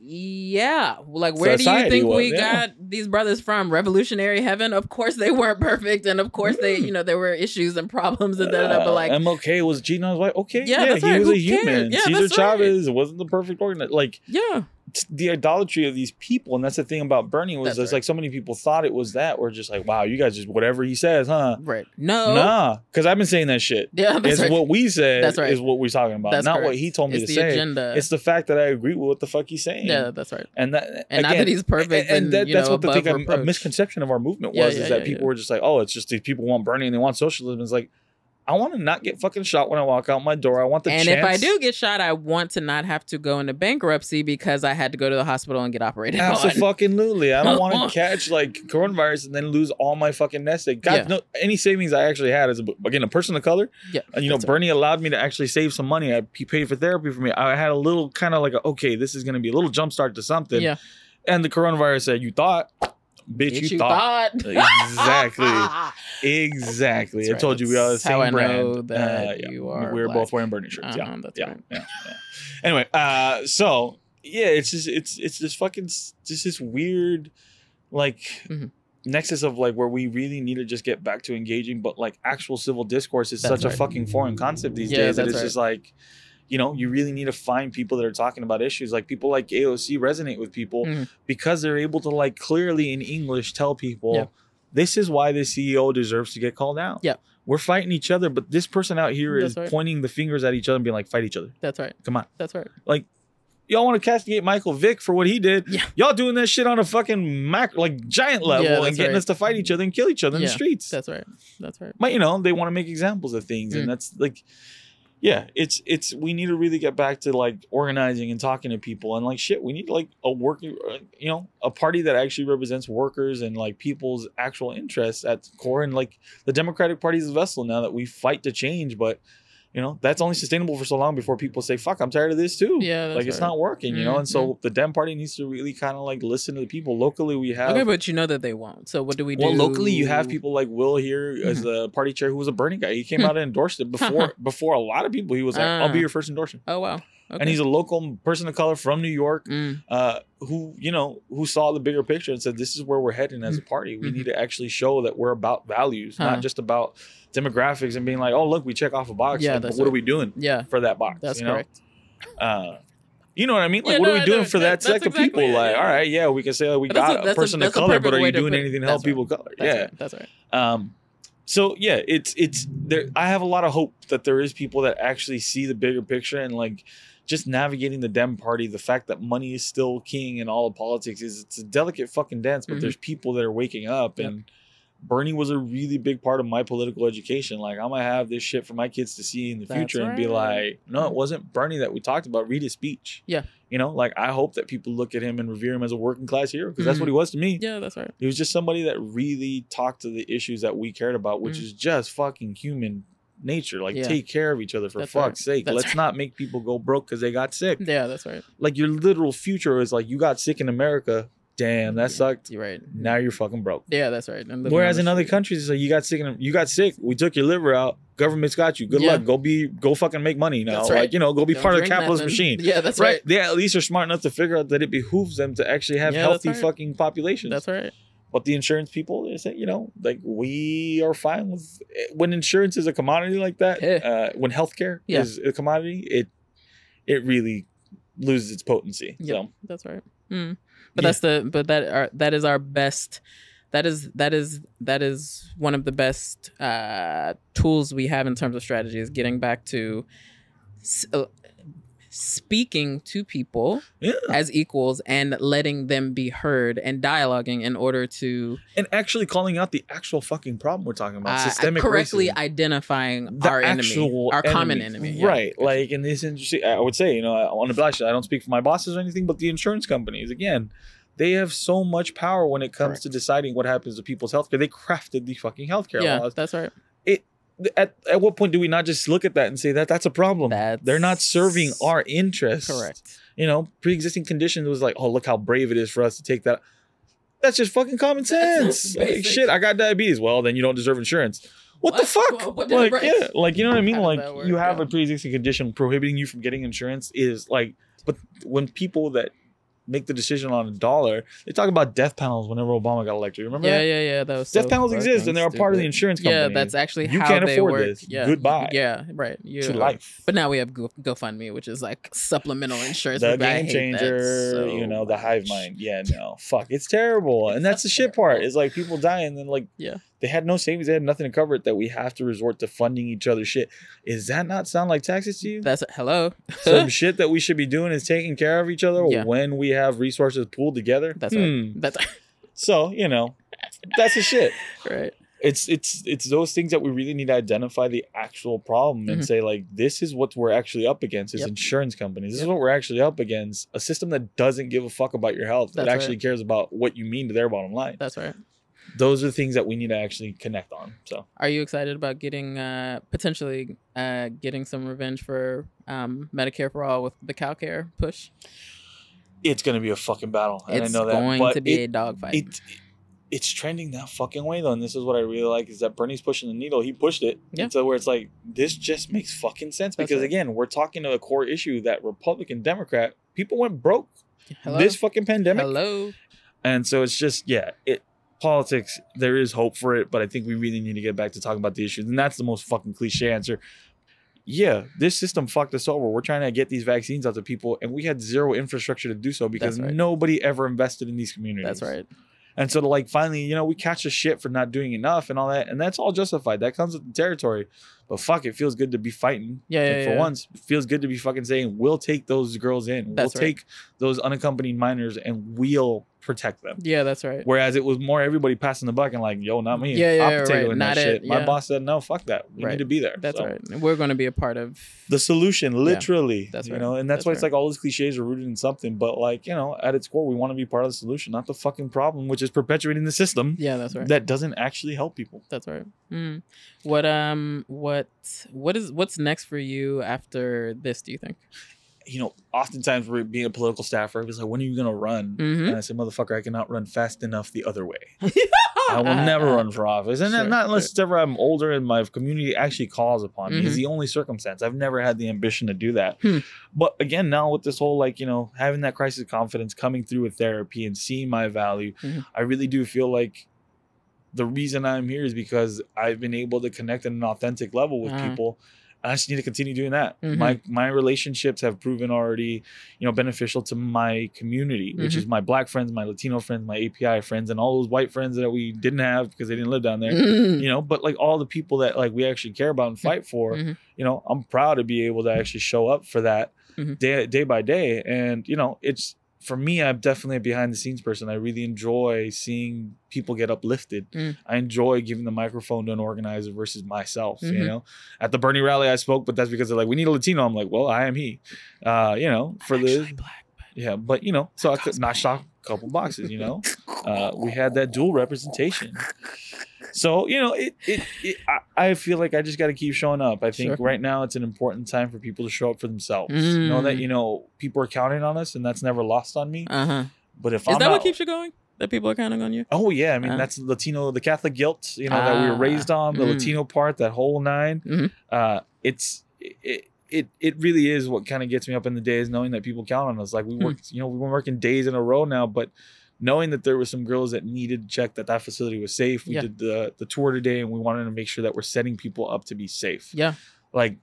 A: yeah like where do you think
B: was,
A: we
B: yeah.
A: got these brothers from revolutionary heaven of course they weren't perfect and of course they you mm. know there were issues and problems and da, but like
B: MLK was cheating on his wife. Okay,
A: Yeah,
B: yeah, he
A: right.
B: was
A: Who
B: a human.
A: Yeah,
B: Cesar
A: that's right.
B: Chavez wasn't the perfect organizer. Like
A: yeah
B: the idolatry of these people, and that's the thing about Bernie was
A: That's right.
B: like so many people thought it was that. We're just like, wow, you guys just whatever he says, huh?
A: right no
B: Nah, because I've been saying that shit.
A: yeah that's
B: It's
A: right.
B: what we said.
A: That's right.
B: Is what we're talking about,
A: That's
B: not what he told me
A: it's
B: to
A: the
B: say.
A: agenda
B: It's the fact that I agree with what the fuck he's saying.
A: yeah that's right
B: and that
A: and not that he's perfect
B: and,
A: and,
B: that, that's
A: know,
B: what the thing a, a misconception of our movement was
A: yeah,
B: is that
A: yeah,
B: people
A: yeah.
B: were just like oh it's just these people want Bernie and they want socialism it's like I want to not get fucking shot when I walk out my door I want the
A: and
B: chance
A: if I do get shot, I want to not have to go into bankruptcy because I had to go to the hospital and get operated on.
B: Absolutely. I don't want to catch like coronavirus and then lose all my fucking nest egg. God,
A: Yeah.
B: no, any savings I actually had as a, again a person of color.
A: Yeah,
B: And you know,
A: that's right.
B: Bernie allowed me to actually save some money. I, he paid for therapy for me. I had a little kind of like a, okay, this is going to be a little jump start to something.
A: Yeah,
B: And the coronavirus said, "You thought, bitch,
A: Bitch,
B: you, thought." Exactly. Exactly.
A: That's
B: I
A: right.
B: told you we are the same
A: I
B: brand.
A: know that
B: Uh, yeah.
A: you are
B: We were
A: black.
B: both wearing Bernie shirts. yeah.
A: Uh-huh, that's
B: yeah.
A: right.
B: Yeah. Yeah. Anyway, uh, so yeah, it's just it's it's just fucking just this weird like
A: Mhm.
B: nexus of like where we really need to just get back to engaging, but like actual civil discourse is
A: That's
B: such a fucking foreign concept these
A: Yeah,
B: days that it's
A: right.
B: just like you know, you really need to find people that are talking about issues. Like people like AOC resonate with people
A: Mhm.
B: because they're able to like clearly in English tell people
A: Yeah.
B: this is why the CEO deserves to get called out.
A: Yeah.
B: We're fighting each other, but this person out here is
A: That's right.
B: pointing the fingers at each other and being like, fight each other.
A: That's right.
B: Come on.
A: That's right.
B: Like y'all want to castigate Michael Vick for what he did.
A: Yeah.
B: Y'all doing that shit on a fucking mac like giant level
A: Yeah,
B: and getting
A: right.
B: us to fight each other and kill each other in the streets.
A: That's right. That's right.
B: but you know, they want to make examples of things,
A: Mm.
B: and that's like yeah, it's it's we need to really get back to like organizing and talking to people and like shit. We need like a working, uh, you know, a party that actually represents workers and like people's actual interests at core. And like the Democratic Party is a vessel now that we fight to change, but you know that's only sustainable for so long before people say, "Fuck, I'm tired of this too."
A: Yeah,
B: like it's
A: right.
B: not working, you know. And so
A: Mhm.
B: the Dem Party needs to really kind of like listen to the people locally. We have
A: Okay, but you know that they won't. So what do we do?
B: well, locally, you have people like Will here as
A: Mm-hmm.
B: the party chair who was a Bernie guy. He came out and endorsed it before before a lot of people. He was like, "I'll be
A: Ah.
B: your first endorsement,"
A: Oh wow. Okay.
B: and he's a local person of color from New York,
A: Mm,
B: uh, who you know who saw the bigger picture and said, "This is where we're heading as a party. We
A: Mhm.
B: need to actually show that we're about values,
A: Huh.
B: not just about demographics and being like, oh look, we check off a box.
A: Yeah,
B: like, but what are we doing
A: yeah,
B: for that box?
A: that's
B: you know?
A: correct.
B: Uh, you know what I mean? Like,
A: Yeah,
B: what
A: no,
B: are we doing for
A: That-
B: select of people?
A: it,
B: like,
A: yeah.
B: all right, yeah, we can say like, we
A: that's
B: got
A: a-
B: a,
A: that's a-
B: person of color, but are you doing anything to help
A: right.
B: people of color?
A: That's
B: yeah.
A: right. That's right.
B: Um, so yeah, it's it's there. I have a lot of hope that there is people that actually see the bigger picture and like just navigating the Dem party. The fact that money is still king in all of politics is it's a delicate fucking dance, but
A: Mhm.
B: there's people that are waking up
A: Yep.
B: and. Bernie was a really big part of my political education. Like I'm gonna have this shit for my kids to see in the
A: That's
B: future and be like, no, it wasn't Bernie that we talked about. Read his speech.
A: Yeah.
B: You know, like I hope that people look at him and revere him as a working class hero because that's
A: Mhm.
B: what he was to me.
A: Yeah, that's right.
B: He was just somebody that really talked to the issues that we cared about, which
A: Mhm.
B: is just fucking human nature. Like,
A: Yeah.
B: take care of each other for
A: That's right.
B: fuck's sake.
A: That's
B: Let's
A: right.
B: not make people go broke because they got sick.
A: Yeah, that's right.
B: Like, your literal future is like, you got sick in America. Damn, that sucked.
A: You're right.
B: Now you're fucking broke.
A: Yeah, that's right.
B: Whereas in other countries, it's like you got sick. In, you got sick. We took your liver out. Government's got you. Good
A: Yeah.
B: luck. Go be. Go fucking make money now.
A: Right.
B: Like you know, go be
A: Don't
B: part of the capitalist machine.
A: Yeah, that's
B: right.
A: right.
B: They at least are smart enough to figure out that it behooves them to actually have
A: Yeah,
B: healthy
A: right.
B: fucking populations.
A: That's right.
B: But the insurance people, they say, you know, like we are fine with when insurance is a commodity like that.
A: Yeah.
B: Uh, when healthcare
A: Yeah.
B: is a commodity, it it really loses its potency.
A: Yeah,
B: So
A: that's right. Mm. But
B: Yeah.
A: that's the but that are that is our best. That is that is that is one of the best uh, tools we have in terms of strategy is getting back to uh, speaking to people
B: yeah,
A: as equals and letting them be heard and dialoguing in order to
B: and actually calling out the actual fucking problem we're talking about,
A: uh,
B: systemic
A: correctly
B: racism.
A: identifying
B: The
A: our enemy, our common enemy. yeah.
B: right? Like in this industry, I would say, you know, on the blush, I don't speak for my bosses or anything, but the insurance companies, again, they have so much power when it comes
A: Correct.
B: to deciding what happens to people's healthcare. They crafted the fucking healthcare
A: Yeah,
B: laws.
A: that's right.
B: At, at what point do we not just look at that and say that that's a problem?
A: That's
B: They're not serving our interests.
A: Correct.
B: You know, pre-existing conditions was like, oh, look how brave it is for us to take that. That's just fucking common sense. Like, shit, I got diabetes. Well, then you don't deserve insurance. What, the fuck?
A: What-
B: like,
A: right.
B: yeah, like you know what I mean?
A: How
B: Like
A: work?
B: you have
A: Yeah.
B: a pre-existing condition prohibiting you from getting insurance is like, but when people that make the decision on a dollar, they talk about death panels whenever Obama got elected. Remember
A: Yeah,
B: that?
A: yeah, yeah. That was
B: Death
A: so
B: panels exist and they're a part of the insurance company.
A: Yeah, that's actually
B: You
A: how
B: can't
A: they
B: afford
A: work.
B: this.
A: Yeah.
B: Goodbye.
A: Yeah, right. You,
B: to life.
A: But now we have Go- GoFundMe, which is like supplemental insurance.
B: the game changer,
A: so
B: you know, the hive mind. Yeah, no, fuck, it's terrible, and that's the shit part. Is like people die, and then like,
A: Yeah.
B: They had no savings, they had nothing to cover it. That we have to resort to funding each other's shit. Is that not sound like taxes to you?
A: That's hello.
B: Some shit that we should be doing is taking care of each other
A: Yeah.
B: when we have resources pooled together.
A: That's
B: Hmm.
A: right. That's
B: So you know, that's the shit.
A: right.
B: It's it's it's those things that we really need to identify the actual problem and
A: Mhm.
B: say like this is what we're actually up against is
A: Yep.
B: insurance companies. This is what we're actually up against. A system that doesn't give a fuck about your health. That actually
A: right.
B: cares about what you mean to their bottom line.
A: That's right.
B: Those are things that we need to actually connect on. So
A: Are you excited about getting uh potentially uh getting some revenge for um Medicare for all with the CalCare push?
B: it's gonna be a fucking battle. And
A: it's
B: I know that.
A: going
B: but
A: to be
B: it,
A: a dogfight.
B: it it's trending that fucking way though, and this is what I really like is that Bernie's pushing the needle. He pushed it
A: Yeah.
B: where it's like this just makes fucking sense
A: That's
B: because
A: right.
B: again, we're talking to a core issue that Republican Democrat people went broke
A: Hello.
B: this fucking pandemic,
A: Hello.
B: and so it's just yeah, it politics. There is hope for it, but I think we really need to get back to talking about the issues, and that's the most fucking cliche answer. Yeah, this system fucked us over. We're trying to get these vaccines out to people, and we had zero infrastructure to do so because
A: right.
B: nobody ever invested in these communities.
A: That's right.
B: And so to like finally, you know, we catch the shit for not doing enough and all that, and that's all justified. That comes with the territory. But fuck, it feels good to be fighting.
A: Yeah, yeah,
B: for
A: yeah.
B: once, it feels good to be fucking saying we'll take those girls in.
A: That's
B: we'll
A: right.
B: take those unaccompanied minors and we'll protect them.
A: Yeah, that's right.
B: Whereas it was more everybody passing the buck and like, yo, not me.
A: Yeah, yeah, yeah, right. Not it,
B: shit. My boss said no, fuck that. We
A: Right.
B: need to be there.
A: That's
B: So,
A: right. We're going to be a part of
B: The solution, literally.
A: That's right.
B: you know, and that's,
A: That's
B: why it's like all these cliches are rooted in something. But like, you know, at its core, we want to be part of the solution, not the fucking problem, which is perpetuating the system
A: Yeah, that's right.
B: that doesn't actually help people.
A: That's right. Mm. What um what what is what's next for you after this? Do you think?
B: You know, oftentimes we're being a political staffer. It's like, when are you gonna run?
A: Mhm.
B: And I said, motherfucker, I cannot run fast enough the other way. I will never run for office, and
A: Sure,
B: not unless
A: sure.
B: it's ever I'm older and my community actually calls upon me.
A: Mhm.
B: Is the only circumstance. I've never had the ambition to do that.
A: Hmm.
B: But again, now with this whole like you know having that crisis of confidence coming through with therapy and seeing my value,
A: Mhm.
B: I really do feel like the reason I'm here is because I've been able to connect at an authentic level with
A: Uh-huh.
B: people. I just need to continue doing that.
A: Mhm.
B: My my relationships have proven already, you know, beneficial to my community, which
A: Mhm.
B: is my black friends, my Latino friends, my API friends, and all those white friends that we didn't have because they didn't live down there.
A: Mhm.
B: You know, but like all the people that like we actually care about and fight for,
A: Mhm.
B: you know, I'm proud to be able to actually show up for that
A: Mhm.
B: day day by day. And you know, it's for me, I'm definitely a behind the scenes person. I really enjoy seeing people get uplifted.
A: Mm.
B: I enjoy giving the microphone to an organizer versus myself. You
A: Mhm.
B: know, at the Bernie rally, I spoke, but that's because they're like, we need a Latino. I'm like, well, I am he. Uh, you know, for the yeah, but you know, so I could not a couple boxes. You know, uh, we had that dual representation. So you know, it it, it I, I feel like I just got to keep showing up. I think
A: Sure.
B: right now it's an important time for people to show up for themselves. Know that
A: Mm.
B: you know people are counting on us, and that's never lost on me.
A: Uh huh.
B: But if
A: Is
B: I'm
A: that what keeps you going? That people are counting on you?
B: Oh yeah, I mean
A: Uh.
B: that's Latino, the Catholic guilt, you know, that we were
A: Ah,
B: raised on, the
A: mm.
B: Latino part, that whole 9
A: Mhm.
B: Uh, it's it, it it really is what kind of gets me up in the days, knowing that people count on us. Like we
A: Hmm.
B: worked, you know, we've been working days in a row now, but knowing that there were some girls that needed to check that that facility was safe. We
A: Yeah.
B: did the the tour today, and we wanted to make sure that we're setting people up to be safe.
A: Yeah.
B: Like.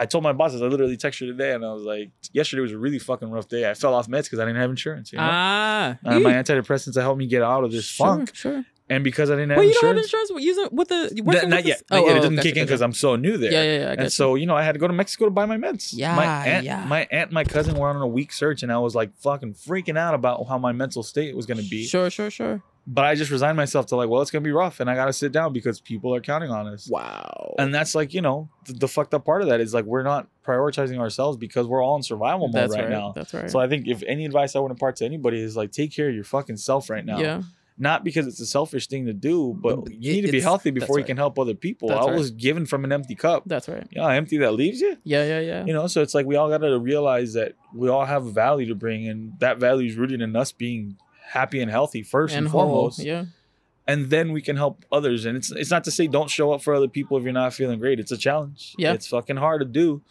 B: I told my bosses, I literally texted her today and I was like, yesterday was a really fucking rough day. I fell off meds because I didn't have insurance. You know?
A: Ah.
B: uh, my antidepressants to help me get out of this
A: sure,
B: funk.
A: Sure.
B: And because I didn't have
A: Well, you
B: insurance,
A: don't have insurance with using with the
B: N-
A: working
B: not
A: with
B: yet. Not yet. it oh, doesn't
A: gotcha,
B: kick in
A: gotcha.
B: because I'm so new there.
A: Yeah, yeah, yeah. I
B: and so you know, I had to go to Mexico to buy my meds.
A: Yeah,
B: my aunt,
A: yeah.
B: my aunt, and my cousin were on a week search, and I was like fucking freaking out about how my mental state was going to be.
A: Sure, sure, sure.
B: But I just resigned myself to like, well, it's going to be rough, and I got to sit down because people are counting on us.
A: Wow.
B: And that's like you know the, the fucked up part of that is like we're not prioritizing ourselves because we're all in survival mode
A: That's
B: right,
A: right.
B: now.
A: That's right.
B: So I think if any advice I would impart to anybody is like take care of your fucking self right now.
A: Yeah.
B: Not because it's a selfish thing to do, but
A: But
B: you need to be healthy before you can help other people.
A: That's
B: I
A: right.
B: was given from an empty cup.
A: That's right.
B: You know empty that leaves you?
A: Yeah, yeah, yeah.
B: You know, so it's like we all got to realize that we all have a value to bring, and that value is rooted in us being happy and healthy first and,
A: and
B: foremost,
A: Yeah.
B: and then we can help others. And it's it's not to say don't show up for other people if you're not feeling great. It's a challenge.
A: Yeah.
B: it's fucking hard to do.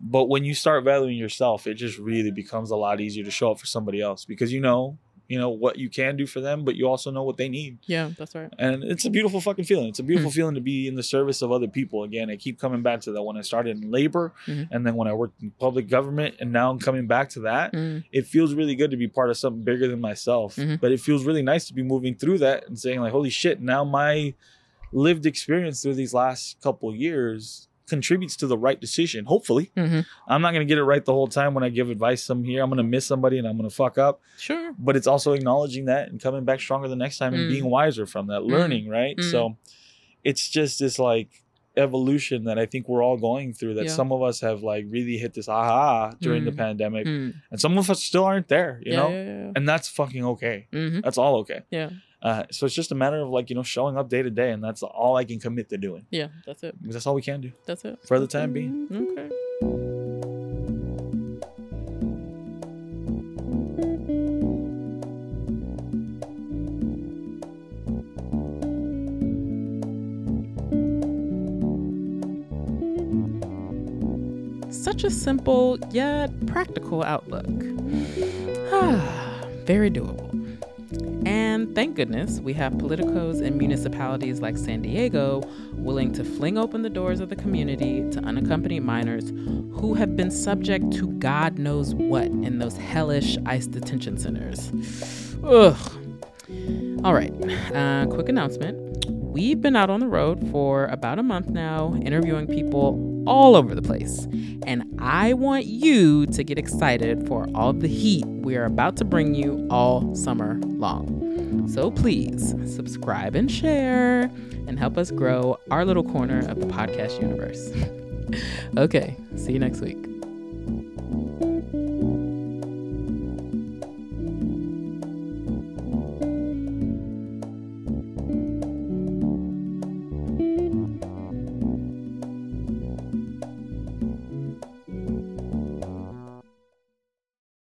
B: But when you start valuing yourself, it just really becomes a lot easier to show up for somebody else because you know, you know what you can do for them, but you also know what they need.
A: Yeah, that's right.
B: And it's a beautiful fucking feeling. It's a beautiful
A: Mm.
B: feeling to be in the service of other people. Again, I keep coming back to that when I started in labor
A: Mhm.
B: and then when I worked in public government and now I'm coming back to that.
A: Mm,
B: It feels really good to be part of something bigger than myself.
A: Mhm.
B: But it feels really nice to be moving through that and saying like, holy shit, now my lived experience through these last couple years contributes to the right decision. Hopefully.
A: mhm.
B: I'm not gonna get it right the whole time when I give advice some here. I'm gonna miss somebody and I'm gonna fuck up
A: Sure.
B: but it's also acknowledging that and coming back stronger the next time and
A: Mm.
B: being wiser from that learning right
A: Mm.
B: so it's just this like evolution that i think we're all going through that
A: Yeah.
B: some of us have like really hit this aha during the
A: Mm.
B: pandemic
A: Mm.
B: and some of us still aren't there you
A: yeah,
B: know
A: yeah,
B: and that's fucking okay
A: hmm
B: that's all okay
A: Yeah.
B: Uh, so it's just a matter of like you know showing up day to day and that's all i can commit to doing
A: Yeah, that's it.
B: because that's all we can do
A: That's it.
B: for the time being
A: Okay. Such a simple yet practical outlook. Very doable. And thank goodness we have politicos in municipalities like San Diego willing to fling open the doors of the community to unaccompanied minors who have been subject to God knows what in those hellish ICE detention centers. Ugh. All right, uh, quick announcement. We've been out on the road for about a month now, interviewing people all over the place. And I want you to get excited for all the heat we are about to bring you all summer long. So please subscribe and share and help us grow our little corner of the podcast universe. okay, see you next week.